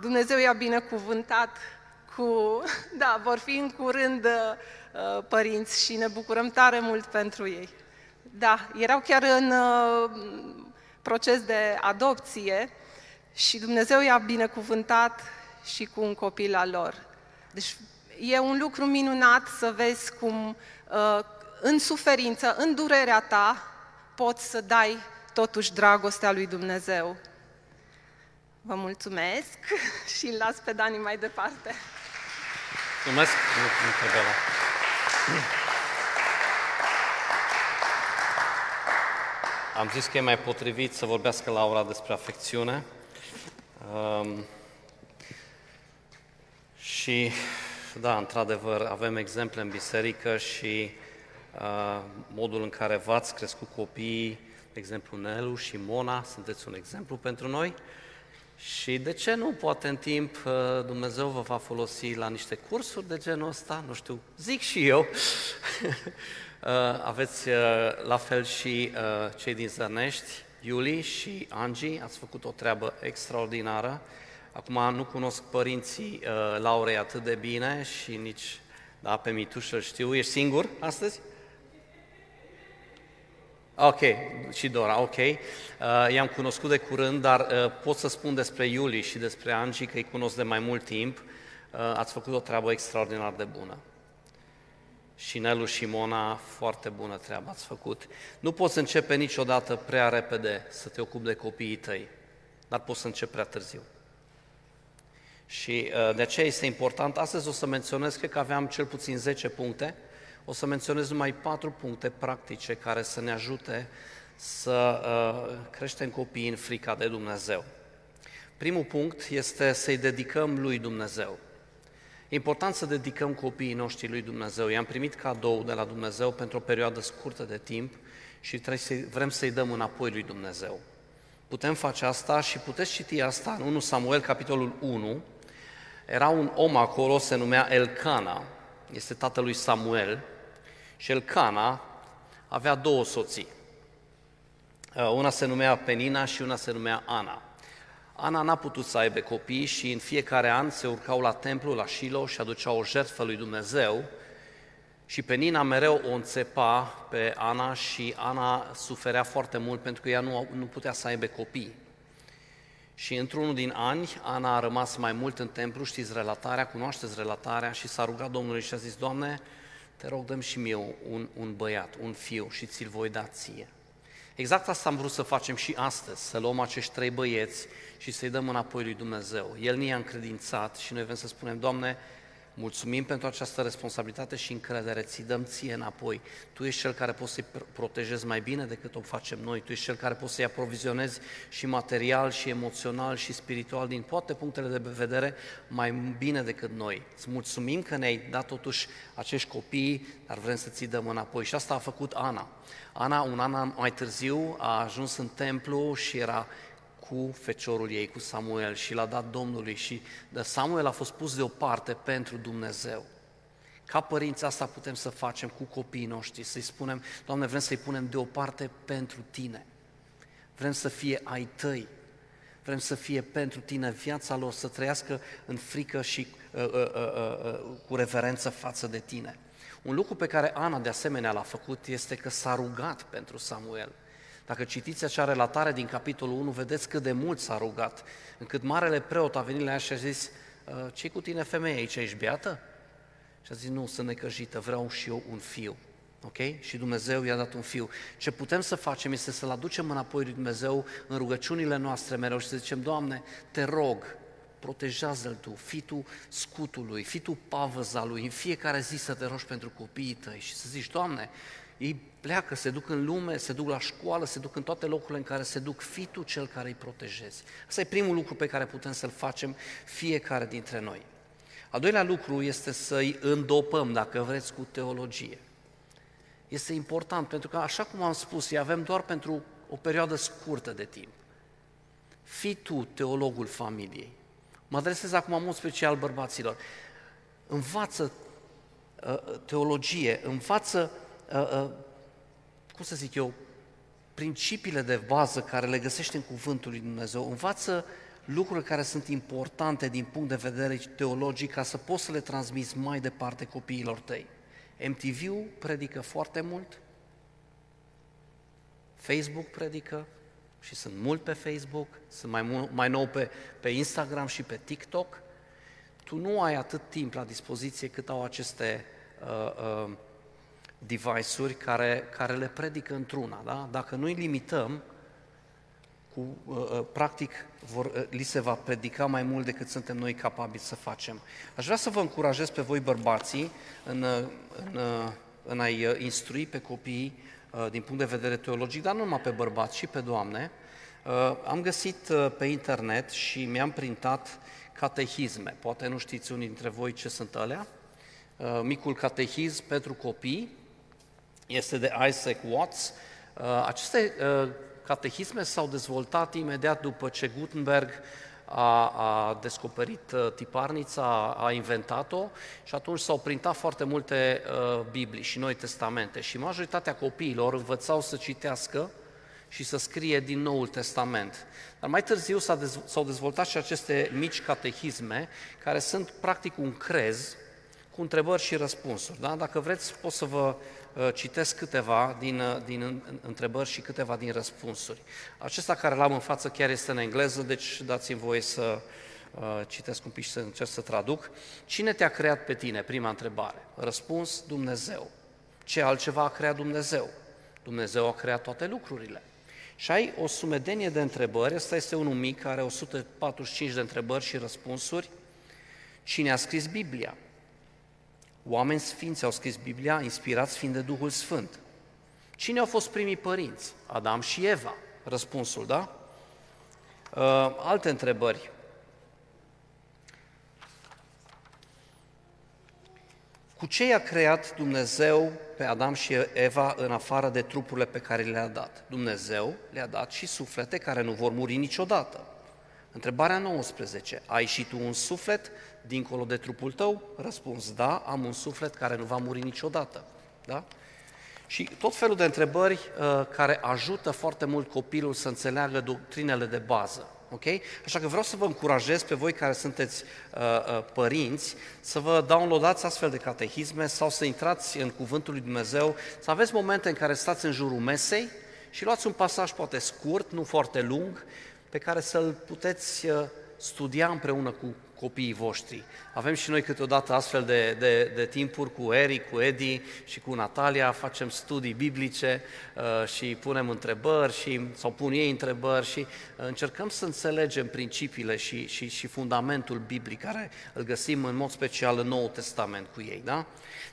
Dumnezeu i-a binecuvântat cu, da, vor fi în curând uh, părinți și ne bucurăm tare mult pentru ei. Da, erau chiar în uh, proces de adopție și Dumnezeu i-a binecuvântat și cu un copil al lor. Deci e un lucru minunat să vezi cum uh, în suferință, în durerea ta, poți să dai totuși dragostea lui Dumnezeu. Vă mulțumesc și îl las pe Dani mai departe. Mulțumesc, Gabriela. Am zis că e mai potrivit să vorbească Laura despre afecțiune. Um, și, da, într-adevăr, avem exemple în biserică și uh, modul în care v-ați crescut copiii, de exemplu Nelu și Mona, sunteți un exemplu pentru noi. Și de ce nu, poate în timp uh, Dumnezeu vă va folosi la niște cursuri de genul ăsta, nu știu, zic și eu. Uh, aveți uh, la fel și cei din Zărnești, Iuli și Angie, ați făcut o treabă extraordinară. Acum nu cunosc părinții Laurei atât de bine și nici da, pe Mitușă știu. Ești singur astăzi? Ok, și Dora, ok. Uh, i-am cunoscut de curând, dar uh, pot să spun despre Iuli și despre Angie că îi cunosc de mai mult timp. Uh, ați făcut o treabă extraordinar de bună. Și Nelu și Mona, foarte bună treabă ați făcut. Nu poți începe niciodată prea repede să te ocupi de copiii tăi, dar poți să începi prea târziu. Și uh, de aceea este important. Astăzi o să menționez, cred că aveam cel puțin 10 puncte, o să menționez numai patru puncte practice care să ne ajute să uh, creștem copiii în frica de Dumnezeu. Primul punct este să-i dedicăm lui Dumnezeu. E important să dedicăm copiii noștri lui Dumnezeu. I-am primit cadou de la Dumnezeu pentru o perioadă scurtă de timp și trebuie să vrem să-i dăm înapoi lui Dumnezeu. Putem face asta și puteți citi asta în 1 Samuel, capitolul 1. Era un om acolo, se numea Elcana, este tatălui Samuel, și Elcana avea două soții. Uh, una se numea Penina și una se numea Ana. Ana n-a putut să aibă copii și în fiecare an se urcau la templu, la Shiloh și aduceau o jertfă lui Dumnezeu și Penina mereu o înțepa pe Ana și Ana suferea foarte mult pentru că ea nu, nu putea să aibă copii. Și într-unul din ani, Ana a rămas mai mult în templu, știți relatarea, cunoașteți relatarea și s-a rugat Domnului și a zis, Doamne, te rog, dăm și mie un, un băiat, un fiu și ți-l voi da ție. Exact asta am vrut să facem și astăzi, să luăm acești trei băieți și să-i dăm înapoi lui Dumnezeu. El ne-a încredințat și noi vrem să spunem, Doamne, Mulțumim pentru această responsabilitate și încredere, ți dăm ție înapoi. Tu ești cel care poți să-i protejezi mai bine decât o facem noi, tu ești cel care poți să-i aprovizionezi și material, și emoțional, și spiritual, din toate punctele de vedere, mai bine decât noi. Îți mulțumim că ne-ai dat totuși acești copii, dar vrem să ți dăm înapoi. Și asta a făcut Ana. Ana, un an mai târziu, a ajuns în templu și era cu feciorul ei, cu Samuel și l-a dat Domnului și Samuel a fost pus deoparte pentru Dumnezeu. Ca părinți asta putem să facem cu copiii noștri, să-i spunem, Doamne, vrem să-i punem deoparte pentru Tine. Vrem să fie ai Tăi. Vrem să fie pentru Tine viața lor, să trăiască în frică și uh, uh, uh, uh, cu reverență față de Tine. Un lucru pe care Ana de asemenea l-a făcut este că s-a rugat pentru Samuel. Dacă citiți acea relatare din capitolul 1, vedeți cât de mult s-a rugat, încât marele preot a venit la ea și a zis, ă, ce cu tine femeie aici, ești beată? Și a zis, nu, sunt necăjită, vreau și eu un fiu. Ok? Și Dumnezeu i-a dat un fiu. Ce putem să facem este să-L aducem înapoi lui Dumnezeu în rugăciunile noastre mereu și să zicem, Doamne, te rog, protejează-l tu, fii tu scutul lui, fii tu pavăza lui, în fiecare zi să te rogi pentru copiii tăi și să zici, Doamne, ei pleacă, se duc în lume, se duc la școală, se duc în toate locurile în care se duc, fii tu cel care îi protejezi. Asta e primul lucru pe care putem să-l facem fiecare dintre noi. Al doilea lucru este să-i îndopăm, dacă vreți, cu teologie. Este important, pentru că, așa cum am spus, îi avem doar pentru o perioadă scurtă de timp. Fii tu teologul familiei. Mă adresez acum mult special bărbaților. Învață uh, teologie, învață, uh, uh, cum să zic eu, principiile de bază care le găsești în Cuvântul lui Dumnezeu, învață lucruri care sunt importante din punct de vedere teologic ca să poți să le transmiți mai departe copiilor tăi. MTV-ul predică foarte mult, Facebook predică și sunt mult pe Facebook, sunt mai, mult, mai nou pe, pe Instagram și pe TikTok. Tu nu ai atât timp la dispoziție cât au aceste uh, uh, device-uri care, care le predică într-una. Da? Dacă noi limităm, cu, uh, uh, practic vor, uh, li se va predica mai mult decât suntem noi capabili să facem. Aș vrea să vă încurajez pe voi bărbații în, în, în a-i instrui pe copii din punct de vedere teologic, dar nu numai pe bărbați, și pe doamne. Am găsit pe internet și mi-am printat catehisme. Poate nu știți unii dintre voi ce sunt alea. Micul catehism pentru copii este de Isaac Watts. Aceste catehisme s-au dezvoltat imediat după ce Gutenberg a, a descoperit uh, tiparnița, a inventat-o și atunci s-au printat foarte multe uh, Biblii și Noi Testamente și majoritatea copiilor învățau să citească și să scrie din Noul Testament. Dar mai târziu s-au dezvoltat și aceste mici catehisme, care sunt practic un crez cu întrebări și răspunsuri. Da? Dacă vreți, pot să vă Uh, citesc câteva din, uh, din întrebări și câteva din răspunsuri. Acesta care l-am în față chiar este în engleză, deci dați-mi voie să uh, citesc un pic și să încerc să traduc. Cine te-a creat pe tine? Prima întrebare. Răspuns, Dumnezeu. Ce altceva a creat Dumnezeu? Dumnezeu a creat toate lucrurile. Și ai o sumedenie de întrebări, ăsta este unul mic, are 145 de întrebări și răspunsuri. Cine a scris Biblia? Oameni sfinți au scris Biblia, inspirați fiind de Duhul Sfânt. Cine au fost primii părinți? Adam și Eva. Răspunsul, da? Uh, alte întrebări. Cu ce i-a creat Dumnezeu pe Adam și Eva în afară de trupurile pe care le-a dat? Dumnezeu le-a dat și suflete care nu vor muri niciodată. Întrebarea 19. Ai și tu un suflet dincolo de trupul tău? Răspuns, da, am un suflet care nu va muri niciodată. Da? Și tot felul de întrebări uh, care ajută foarte mult copilul să înțeleagă doctrinele de bază. Ok? Așa că vreau să vă încurajez pe voi care sunteți uh, uh, părinți să vă downloadați astfel de catehisme sau să intrați în Cuvântul lui Dumnezeu, să aveți momente în care stați în jurul mesei și luați un pasaj poate scurt, nu foarte lung, pe care să-l puteți uh, studia împreună cu copiii voștri. Avem și noi câteodată astfel de, de, de timpuri cu Eric, cu Edi și cu Natalia, facem studii biblice uh, și punem întrebări și, sau pun ei întrebări și uh, încercăm să înțelegem principiile și, și, și fundamentul biblic care îl găsim în mod special în Noul Testament cu ei. Da?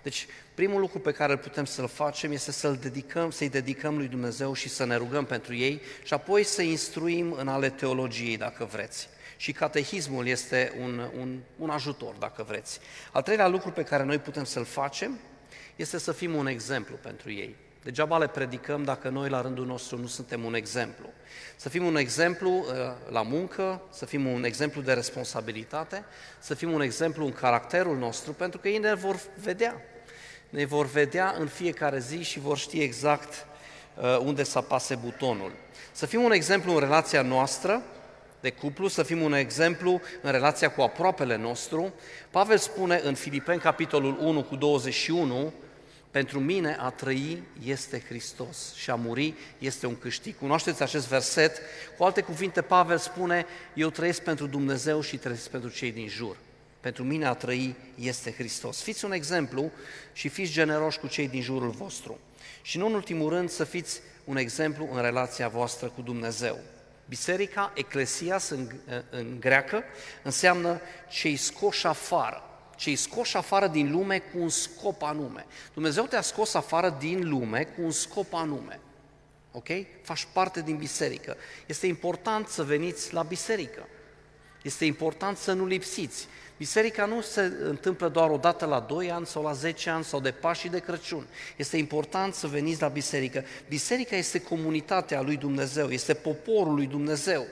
Deci, primul lucru pe care îl putem să-l facem este să-l dedicăm, să-i dedicăm lui Dumnezeu și să ne rugăm pentru ei și apoi să instruim în ale teologiei, dacă vreți și catehismul este un, un, un ajutor, dacă vreți. Al treilea lucru pe care noi putem să-l facem este să fim un exemplu pentru ei. Degeaba le predicăm dacă noi la rândul nostru nu suntem un exemplu. Să fim un exemplu uh, la muncă, să fim un exemplu de responsabilitate, să fim un exemplu în caracterul nostru, pentru că ei ne vor vedea. Ne vor vedea în fiecare zi și vor ști exact uh, unde să apase butonul. Să fim un exemplu în relația noastră, de cuplu, să fim un exemplu în relația cu aproapele nostru. Pavel spune în Filipeni, capitolul 1 cu 21, pentru mine a trăi este Hristos și a muri este un câștig. Cunoașteți acest verset? Cu alte cuvinte, Pavel spune, eu trăiesc pentru Dumnezeu și trăiesc pentru cei din jur. Pentru mine a trăi este Hristos. Fiți un exemplu și fiți generoși cu cei din jurul vostru. Și nu în ultimul rând să fiți un exemplu în relația voastră cu Dumnezeu. Biserica, eclesias în, în greacă, înseamnă cei scoși afară. Cei scoși afară din lume cu un scop anume. Dumnezeu te-a scos afară din lume cu un scop anume. Ok? Faci parte din biserică. Este important să veniți la biserică. Este important să nu lipsiți. Biserica nu se întâmplă doar o dată la 2 ani sau la 10 ani sau de Paști și de Crăciun. Este important să veniți la biserică. Biserica este comunitatea lui Dumnezeu, este poporul lui Dumnezeu.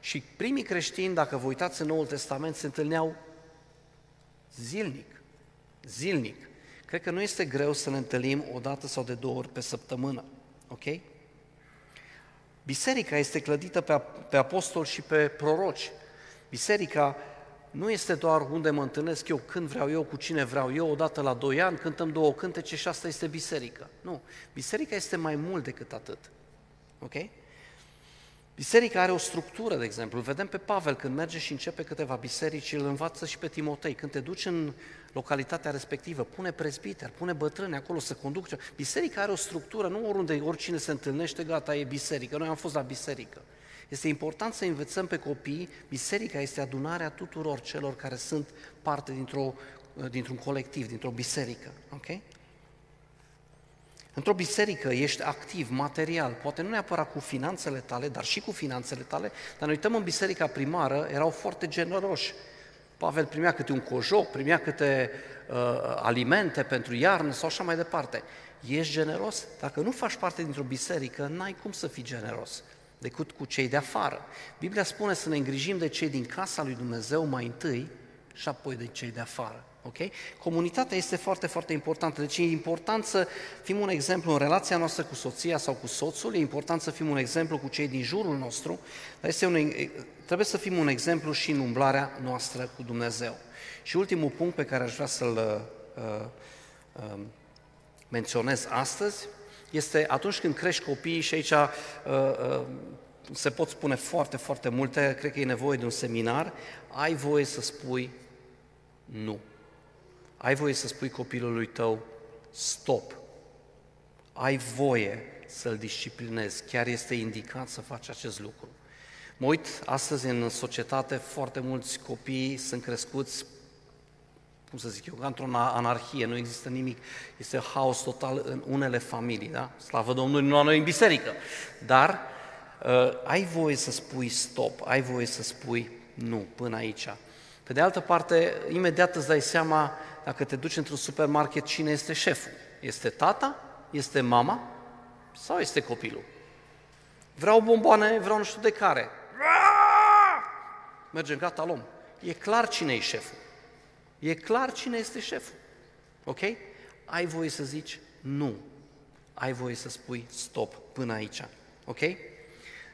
Și primii creștini, dacă vă uitați în Noul Testament, se întâlneau zilnic. Zilnic. Cred că nu este greu să ne întâlnim o dată sau de două ori pe săptămână. Ok? Biserica este clădită pe, pe apostoli și pe proroci. Biserica nu este doar unde mă întâlnesc eu, când vreau eu, cu cine vreau eu, odată la doi ani, cântăm două cântece și asta este biserică. Nu, biserica este mai mult decât atât. Ok? Biserica are o structură, de exemplu. Îl vedem pe Pavel când merge și începe câteva biserici, îl învață și pe Timotei. Când te duci în localitatea respectivă, pune prezbiter, pune bătrâni acolo să conducă. Biserica are o structură, nu oriunde oricine se întâlnește, gata, e biserică. Noi am fost la biserică. Este important să învățăm pe copii, biserica este adunarea tuturor celor care sunt parte dintr-o, dintr-un colectiv, dintr-o biserică. ok? Într-o biserică ești activ, material, poate nu neapărat cu finanțele tale, dar și cu finanțele tale, dar ne uităm în biserica primară, erau foarte generoși. Pavel primea câte un cojoc, primea câte uh, alimente pentru iarnă sau așa mai departe. Ești generos? Dacă nu faci parte dintr-o biserică, n-ai cum să fii generos decât cu cei de afară. Biblia spune să ne îngrijim de cei din casa lui Dumnezeu mai întâi și apoi de cei de afară. Okay? Comunitatea este foarte, foarte importantă. Deci e important să fim un exemplu în relația noastră cu soția sau cu soțul, e important să fim un exemplu cu cei din jurul nostru, dar este un, trebuie să fim un exemplu și în umblarea noastră cu Dumnezeu. Și ultimul punct pe care aș vrea să-l uh, uh, menționez astăzi este atunci când crești copiii și aici uh, uh, se pot spune foarte, foarte multe, cred că e nevoie de un seminar, ai voie să spui nu. Ai voie să spui copilului tău stop. Ai voie să-l disciplinezi, chiar este indicat să faci acest lucru. Mă uit astăzi în societate, foarte mulți copii sunt crescuți cum să zic eu, ca într-o anarhie, nu există nimic, este haos total în unele familii, da? Slavă Domnului, nu la noi în biserică. Dar uh, ai voie să spui stop, ai voie să spui nu, până aici. Pe de altă parte, imediat îți dai seama, dacă te duci într-un supermarket, cine este șeful. Este tata? Este mama? Sau este copilul? Vreau bomboane, vreau nu știu de care. Mergem, gata, luăm. E clar cine e șeful. E clar cine este șeful. Ok? Ai voie să zici nu. Ai voie să spui stop până aici. Ok?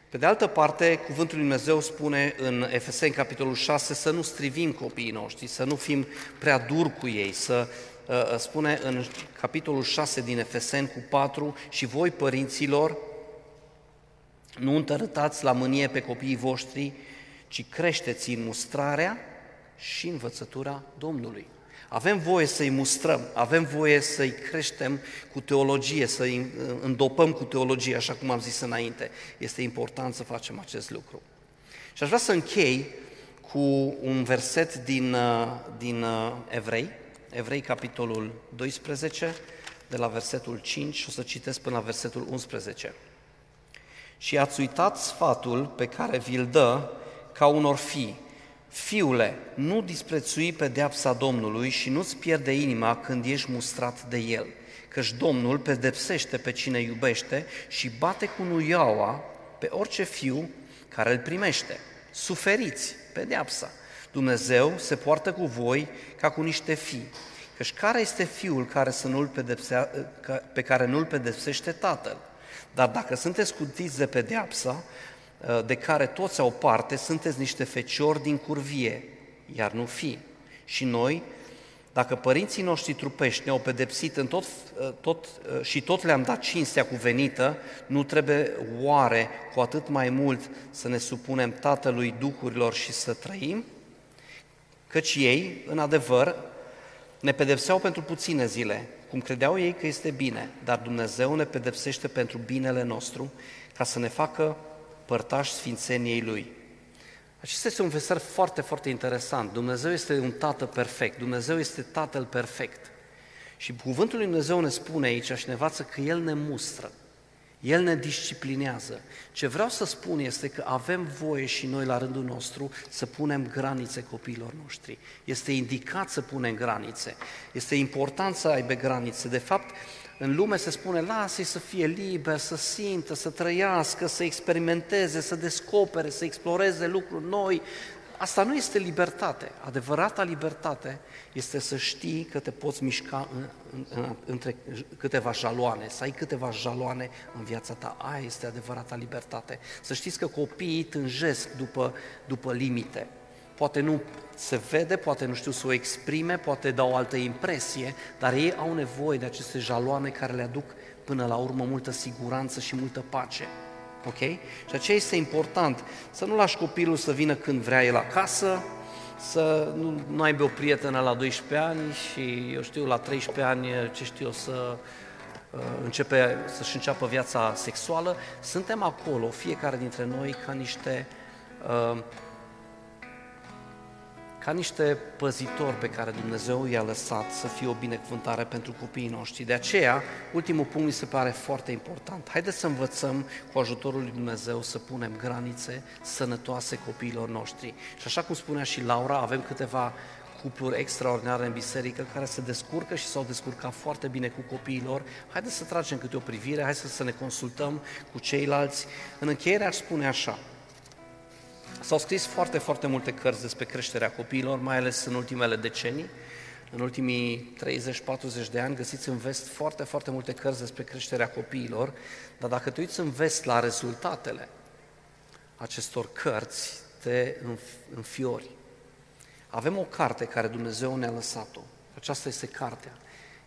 Pe de altă parte, Cuvântul Lui Dumnezeu spune în Efeseni, capitolul 6, să nu strivim copiii noștri, să nu fim prea dur cu ei, să uh, uh spune în capitolul 6 din Efeseni cu 4, și voi, părinților, nu întărătați la mânie pe copiii voștri, ci creșteți în mustrarea și învățătura Domnului. Avem voie să-i mustrăm, avem voie să-i creștem cu teologie, să-i îndopăm cu teologie, așa cum am zis înainte. Este important să facem acest lucru. Și aș vrea să închei cu un verset din, uh, din uh, Evrei, Evrei capitolul 12, de la versetul 5 și o să citesc până la versetul 11. Și ați uitat sfatul pe care vi-l dă ca unor fii, Fiule, nu disprețui pedeapsa Domnului și nu-ți pierde inima când ești mustrat de El, căci Domnul pedepsește pe cine iubește și bate cu nuiaua pe orice fiu care îl primește. Suferiți pedeapsa. Dumnezeu se poartă cu voi ca cu niște fii. Căci care este fiul care să nu-l pedepsea, pe care nu-l pedepsește tatăl? Dar dacă sunteți scutiți de pedeapsa, Uh, de care toți au parte, sunteți niște feciori din curvie, iar nu fi. Și noi, dacă părinții noștri trupești ne-au pedepsit în tot, uh, tot, uh, și tot le-am dat cinstea cuvenită, nu trebuie oare cu atât mai mult să ne supunem Tatălui Duhurilor și să trăim? Căci ei, în adevăr, ne pedepseau pentru puține zile, cum credeau ei că este bine, dar Dumnezeu ne pedepsește pentru binele nostru, ca să ne facă părtași sfințeniei Lui. Acesta este un verset foarte, foarte interesant. Dumnezeu este un tată perfect, Dumnezeu este tatăl perfect. Și cuvântul lui Dumnezeu ne spune aici și ne învață că El ne mustră. El ne disciplinează. Ce vreau să spun este că avem voie și noi la rândul nostru să punem granițe copiilor noștri. Este indicat să punem granițe. Este important să aibă granițe. De fapt, în lume se spune, lasă-i să fie liber, să simtă, să trăiască, să experimenteze, să descopere, să exploreze lucruri noi, Asta nu este libertate. Adevărata libertate este să știi că te poți mișca în, în, în, între câteva jaloane, să ai câteva jaloane în viața ta. Aia este adevărata libertate. Să știți că copiii tânjesc după, după limite. Poate nu se vede, poate nu știu să o exprime, poate dau o altă impresie, dar ei au nevoie de aceste jaloane care le aduc până la urmă multă siguranță și multă pace. Ok? Și aceea este important, să nu lași copilul să vină când vrea el acasă, să nu, nu aibă o prietenă la 12 ani și, eu știu, la 13 ani, ce știu eu, să uh, începe, să-și înceapă viața sexuală. Suntem acolo, fiecare dintre noi, ca niște uh, ca niște păzitori pe care Dumnezeu i-a lăsat să fie o binecuvântare pentru copiii noștri. De aceea, ultimul punct mi se pare foarte important. Haideți să învățăm cu ajutorul lui Dumnezeu să punem granițe sănătoase copiilor noștri. Și așa cum spunea și Laura, avem câteva cupluri extraordinare în biserică care se descurcă și s-au descurcat foarte bine cu copiilor. Haideți să tragem câte o privire, haideți să ne consultăm cu ceilalți. În încheiere aș spune așa, S-au scris foarte, foarte multe cărți despre creșterea copiilor, mai ales în ultimele decenii. În ultimii 30-40 de ani găsiți în vest foarte, foarte multe cărți despre creșterea copiilor, dar dacă te uiți în vest la rezultatele acestor cărți, te înfiori. Avem o carte care Dumnezeu ne-a lăsat-o. Aceasta este cartea.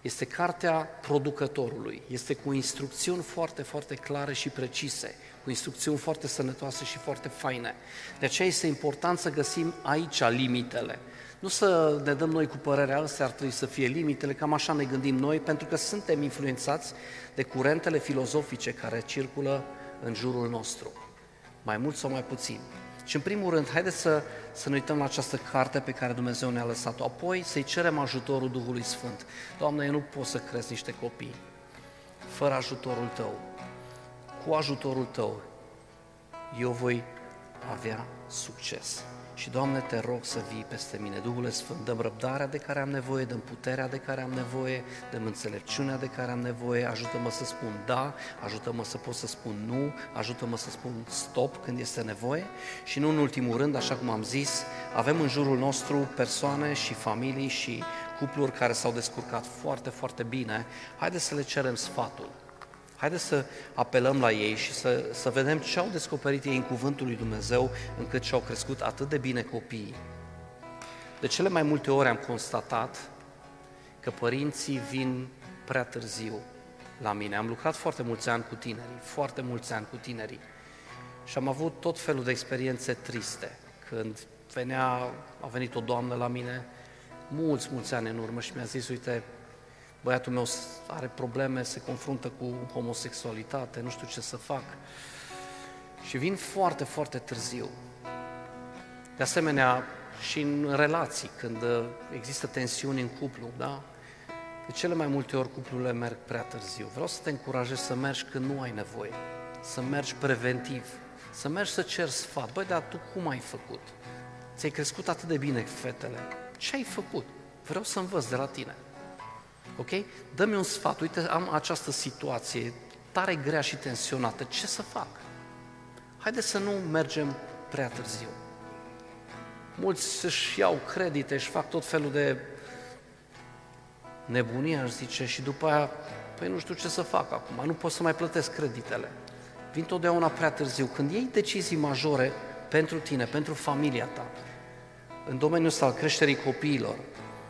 Este cartea producătorului. Este cu instrucțiuni foarte, foarte clare și precise cu instrucțiuni foarte sănătoase și foarte faine. De aceea este important să găsim aici limitele. Nu să ne dăm noi cu părerea, astea ar trebui să fie limitele, cam așa ne gândim noi, pentru că suntem influențați de curentele filozofice care circulă în jurul nostru, mai mult sau mai puțin. Și în primul rând, haideți să, să ne uităm la această carte pe care Dumnezeu ne-a lăsat-o, apoi să-i cerem ajutorul Duhului Sfânt. Doamne, eu nu pot să cresc niște copii fără ajutorul Tău cu ajutorul Tău, eu voi avea succes. Și, Doamne, te rog să vii peste mine. Duhul Sfânt, dăm răbdarea de care am nevoie, dăm puterea de care am nevoie, dăm înțelepciunea de care am nevoie, ajută-mă să spun da, ajută-mă să pot să spun nu, ajută-mă să spun stop când este nevoie și nu în ultimul rând, așa cum am zis, avem în jurul nostru persoane și familii și cupluri care s-au descurcat foarte, foarte bine. Haideți să le cerem sfatul Haideți să apelăm la ei și să, să vedem ce au descoperit ei în Cuvântul lui Dumnezeu încât și-au crescut atât de bine copiii. De cele mai multe ori am constatat că părinții vin prea târziu la mine. Am lucrat foarte mulți ani cu tinerii, foarte mulți ani cu tinerii și am avut tot felul de experiențe triste. Când venea, a venit o doamnă la mine, mulți, mulți ani în urmă și mi-a zis, uite, băiatul meu are probleme, se confruntă cu homosexualitate, nu știu ce să fac. Și vin foarte, foarte târziu. De asemenea, și în relații, când există tensiuni în cuplu, da? De cele mai multe ori cuplurile merg prea târziu. Vreau să te încurajez să mergi când nu ai nevoie, să mergi preventiv, să mergi să ceri sfat. Băi, dar tu cum ai făcut? Ți-ai crescut atât de bine fetele. Ce ai făcut? Vreau să învăț de la tine. Ok? Dă-mi un sfat, uite, am această situație tare grea și tensionată, ce să fac? Haideți să nu mergem prea târziu. Mulți își iau credite, își fac tot felul de nebunie, aș zice, și după aia, păi nu știu ce să fac acum, nu pot să mai plătesc creditele. Vin totdeauna prea târziu. Când iei decizii majore pentru tine, pentru familia ta, în domeniul ăsta al creșterii copiilor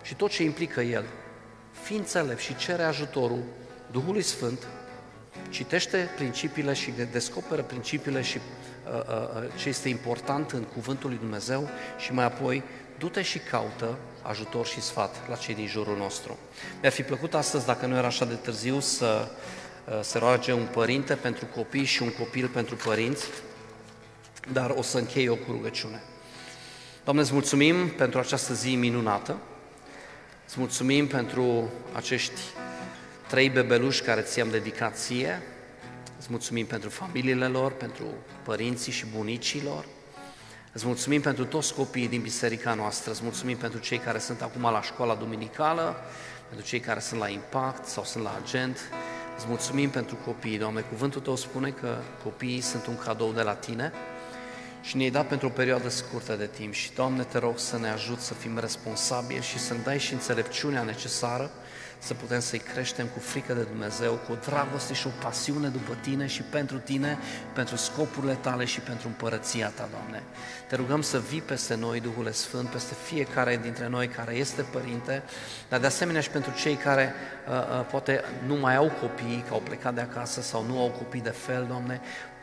și tot ce implică el, fii înțelept și cere ajutorul Duhului Sfânt, citește principiile și descoperă principiile și uh, uh, uh, ce este important în Cuvântul lui Dumnezeu și mai apoi du-te și caută ajutor și sfat la cei din jurul nostru. Mi-ar fi plăcut astăzi, dacă nu era așa de târziu, să uh, se roage un părinte pentru copii și un copil pentru părinți. dar o să închei eu cu rugăciune. Doamne, îți mulțumim pentru această zi minunată, îți mulțumim pentru acești trei bebeluși care ți-am dedicat ție, îți mulțumim pentru familiile lor, pentru părinții și bunicii lor, Îți mulțumim pentru toți copiii din biserica noastră, îți mulțumim pentru cei care sunt acum la școala duminicală, pentru cei care sunt la Impact sau sunt la Agent. Îți mulțumim pentru copii, Doamne. Cuvântul Tău spune că copiii sunt un cadou de la Tine și ne-ai dat pentru o perioadă scurtă de timp. Și, Doamne, te rog să ne ajut să fim responsabili și să-mi dai și înțelepciunea necesară să putem să-i creștem cu frică de Dumnezeu, cu o dragoste și o pasiune după Tine și pentru Tine, pentru scopurile Tale și pentru împărăția Ta, Doamne. Te rugăm să vii peste noi, Duhul Sfânt, peste fiecare dintre noi care este părinte, dar de asemenea și pentru cei care uh, uh, poate nu mai au copii, că au plecat de acasă sau nu au copii de fel, Doamne,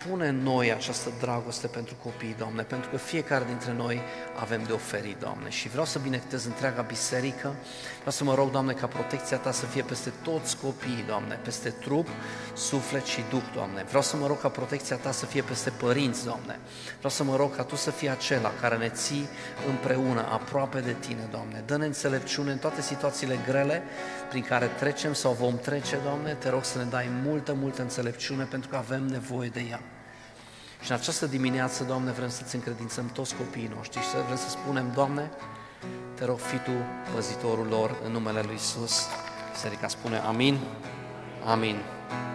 pune în noi această dragoste pentru copii, Doamne, pentru că fiecare dintre noi avem de oferit, Doamne. Și vreau să binectez întreaga biserică, vreau să mă rog, Doamne, ca protecția Ta să fie peste toți copiii, Doamne, peste trup, suflet și duh, Doamne. Vreau să mă rog ca protecția Ta să fie peste părinți, Doamne. Vreau să mă rog ca Tu să fii acela care ne ții împreună, aproape de Tine, Doamne. Dă-ne înțelepciune în toate situațiile grele prin care trecem sau vom trece, Doamne. Te rog să ne dai multă, multă înțelepciune pentru că avem nevoie de ea. Și în această dimineață, Doamne, vrem să-ți încredințăm toți copiii noștri și să vrem să spunem, Doamne, te rog, fi Tu păzitorul lor în numele Lui Isus. Biserica spune amin, amin.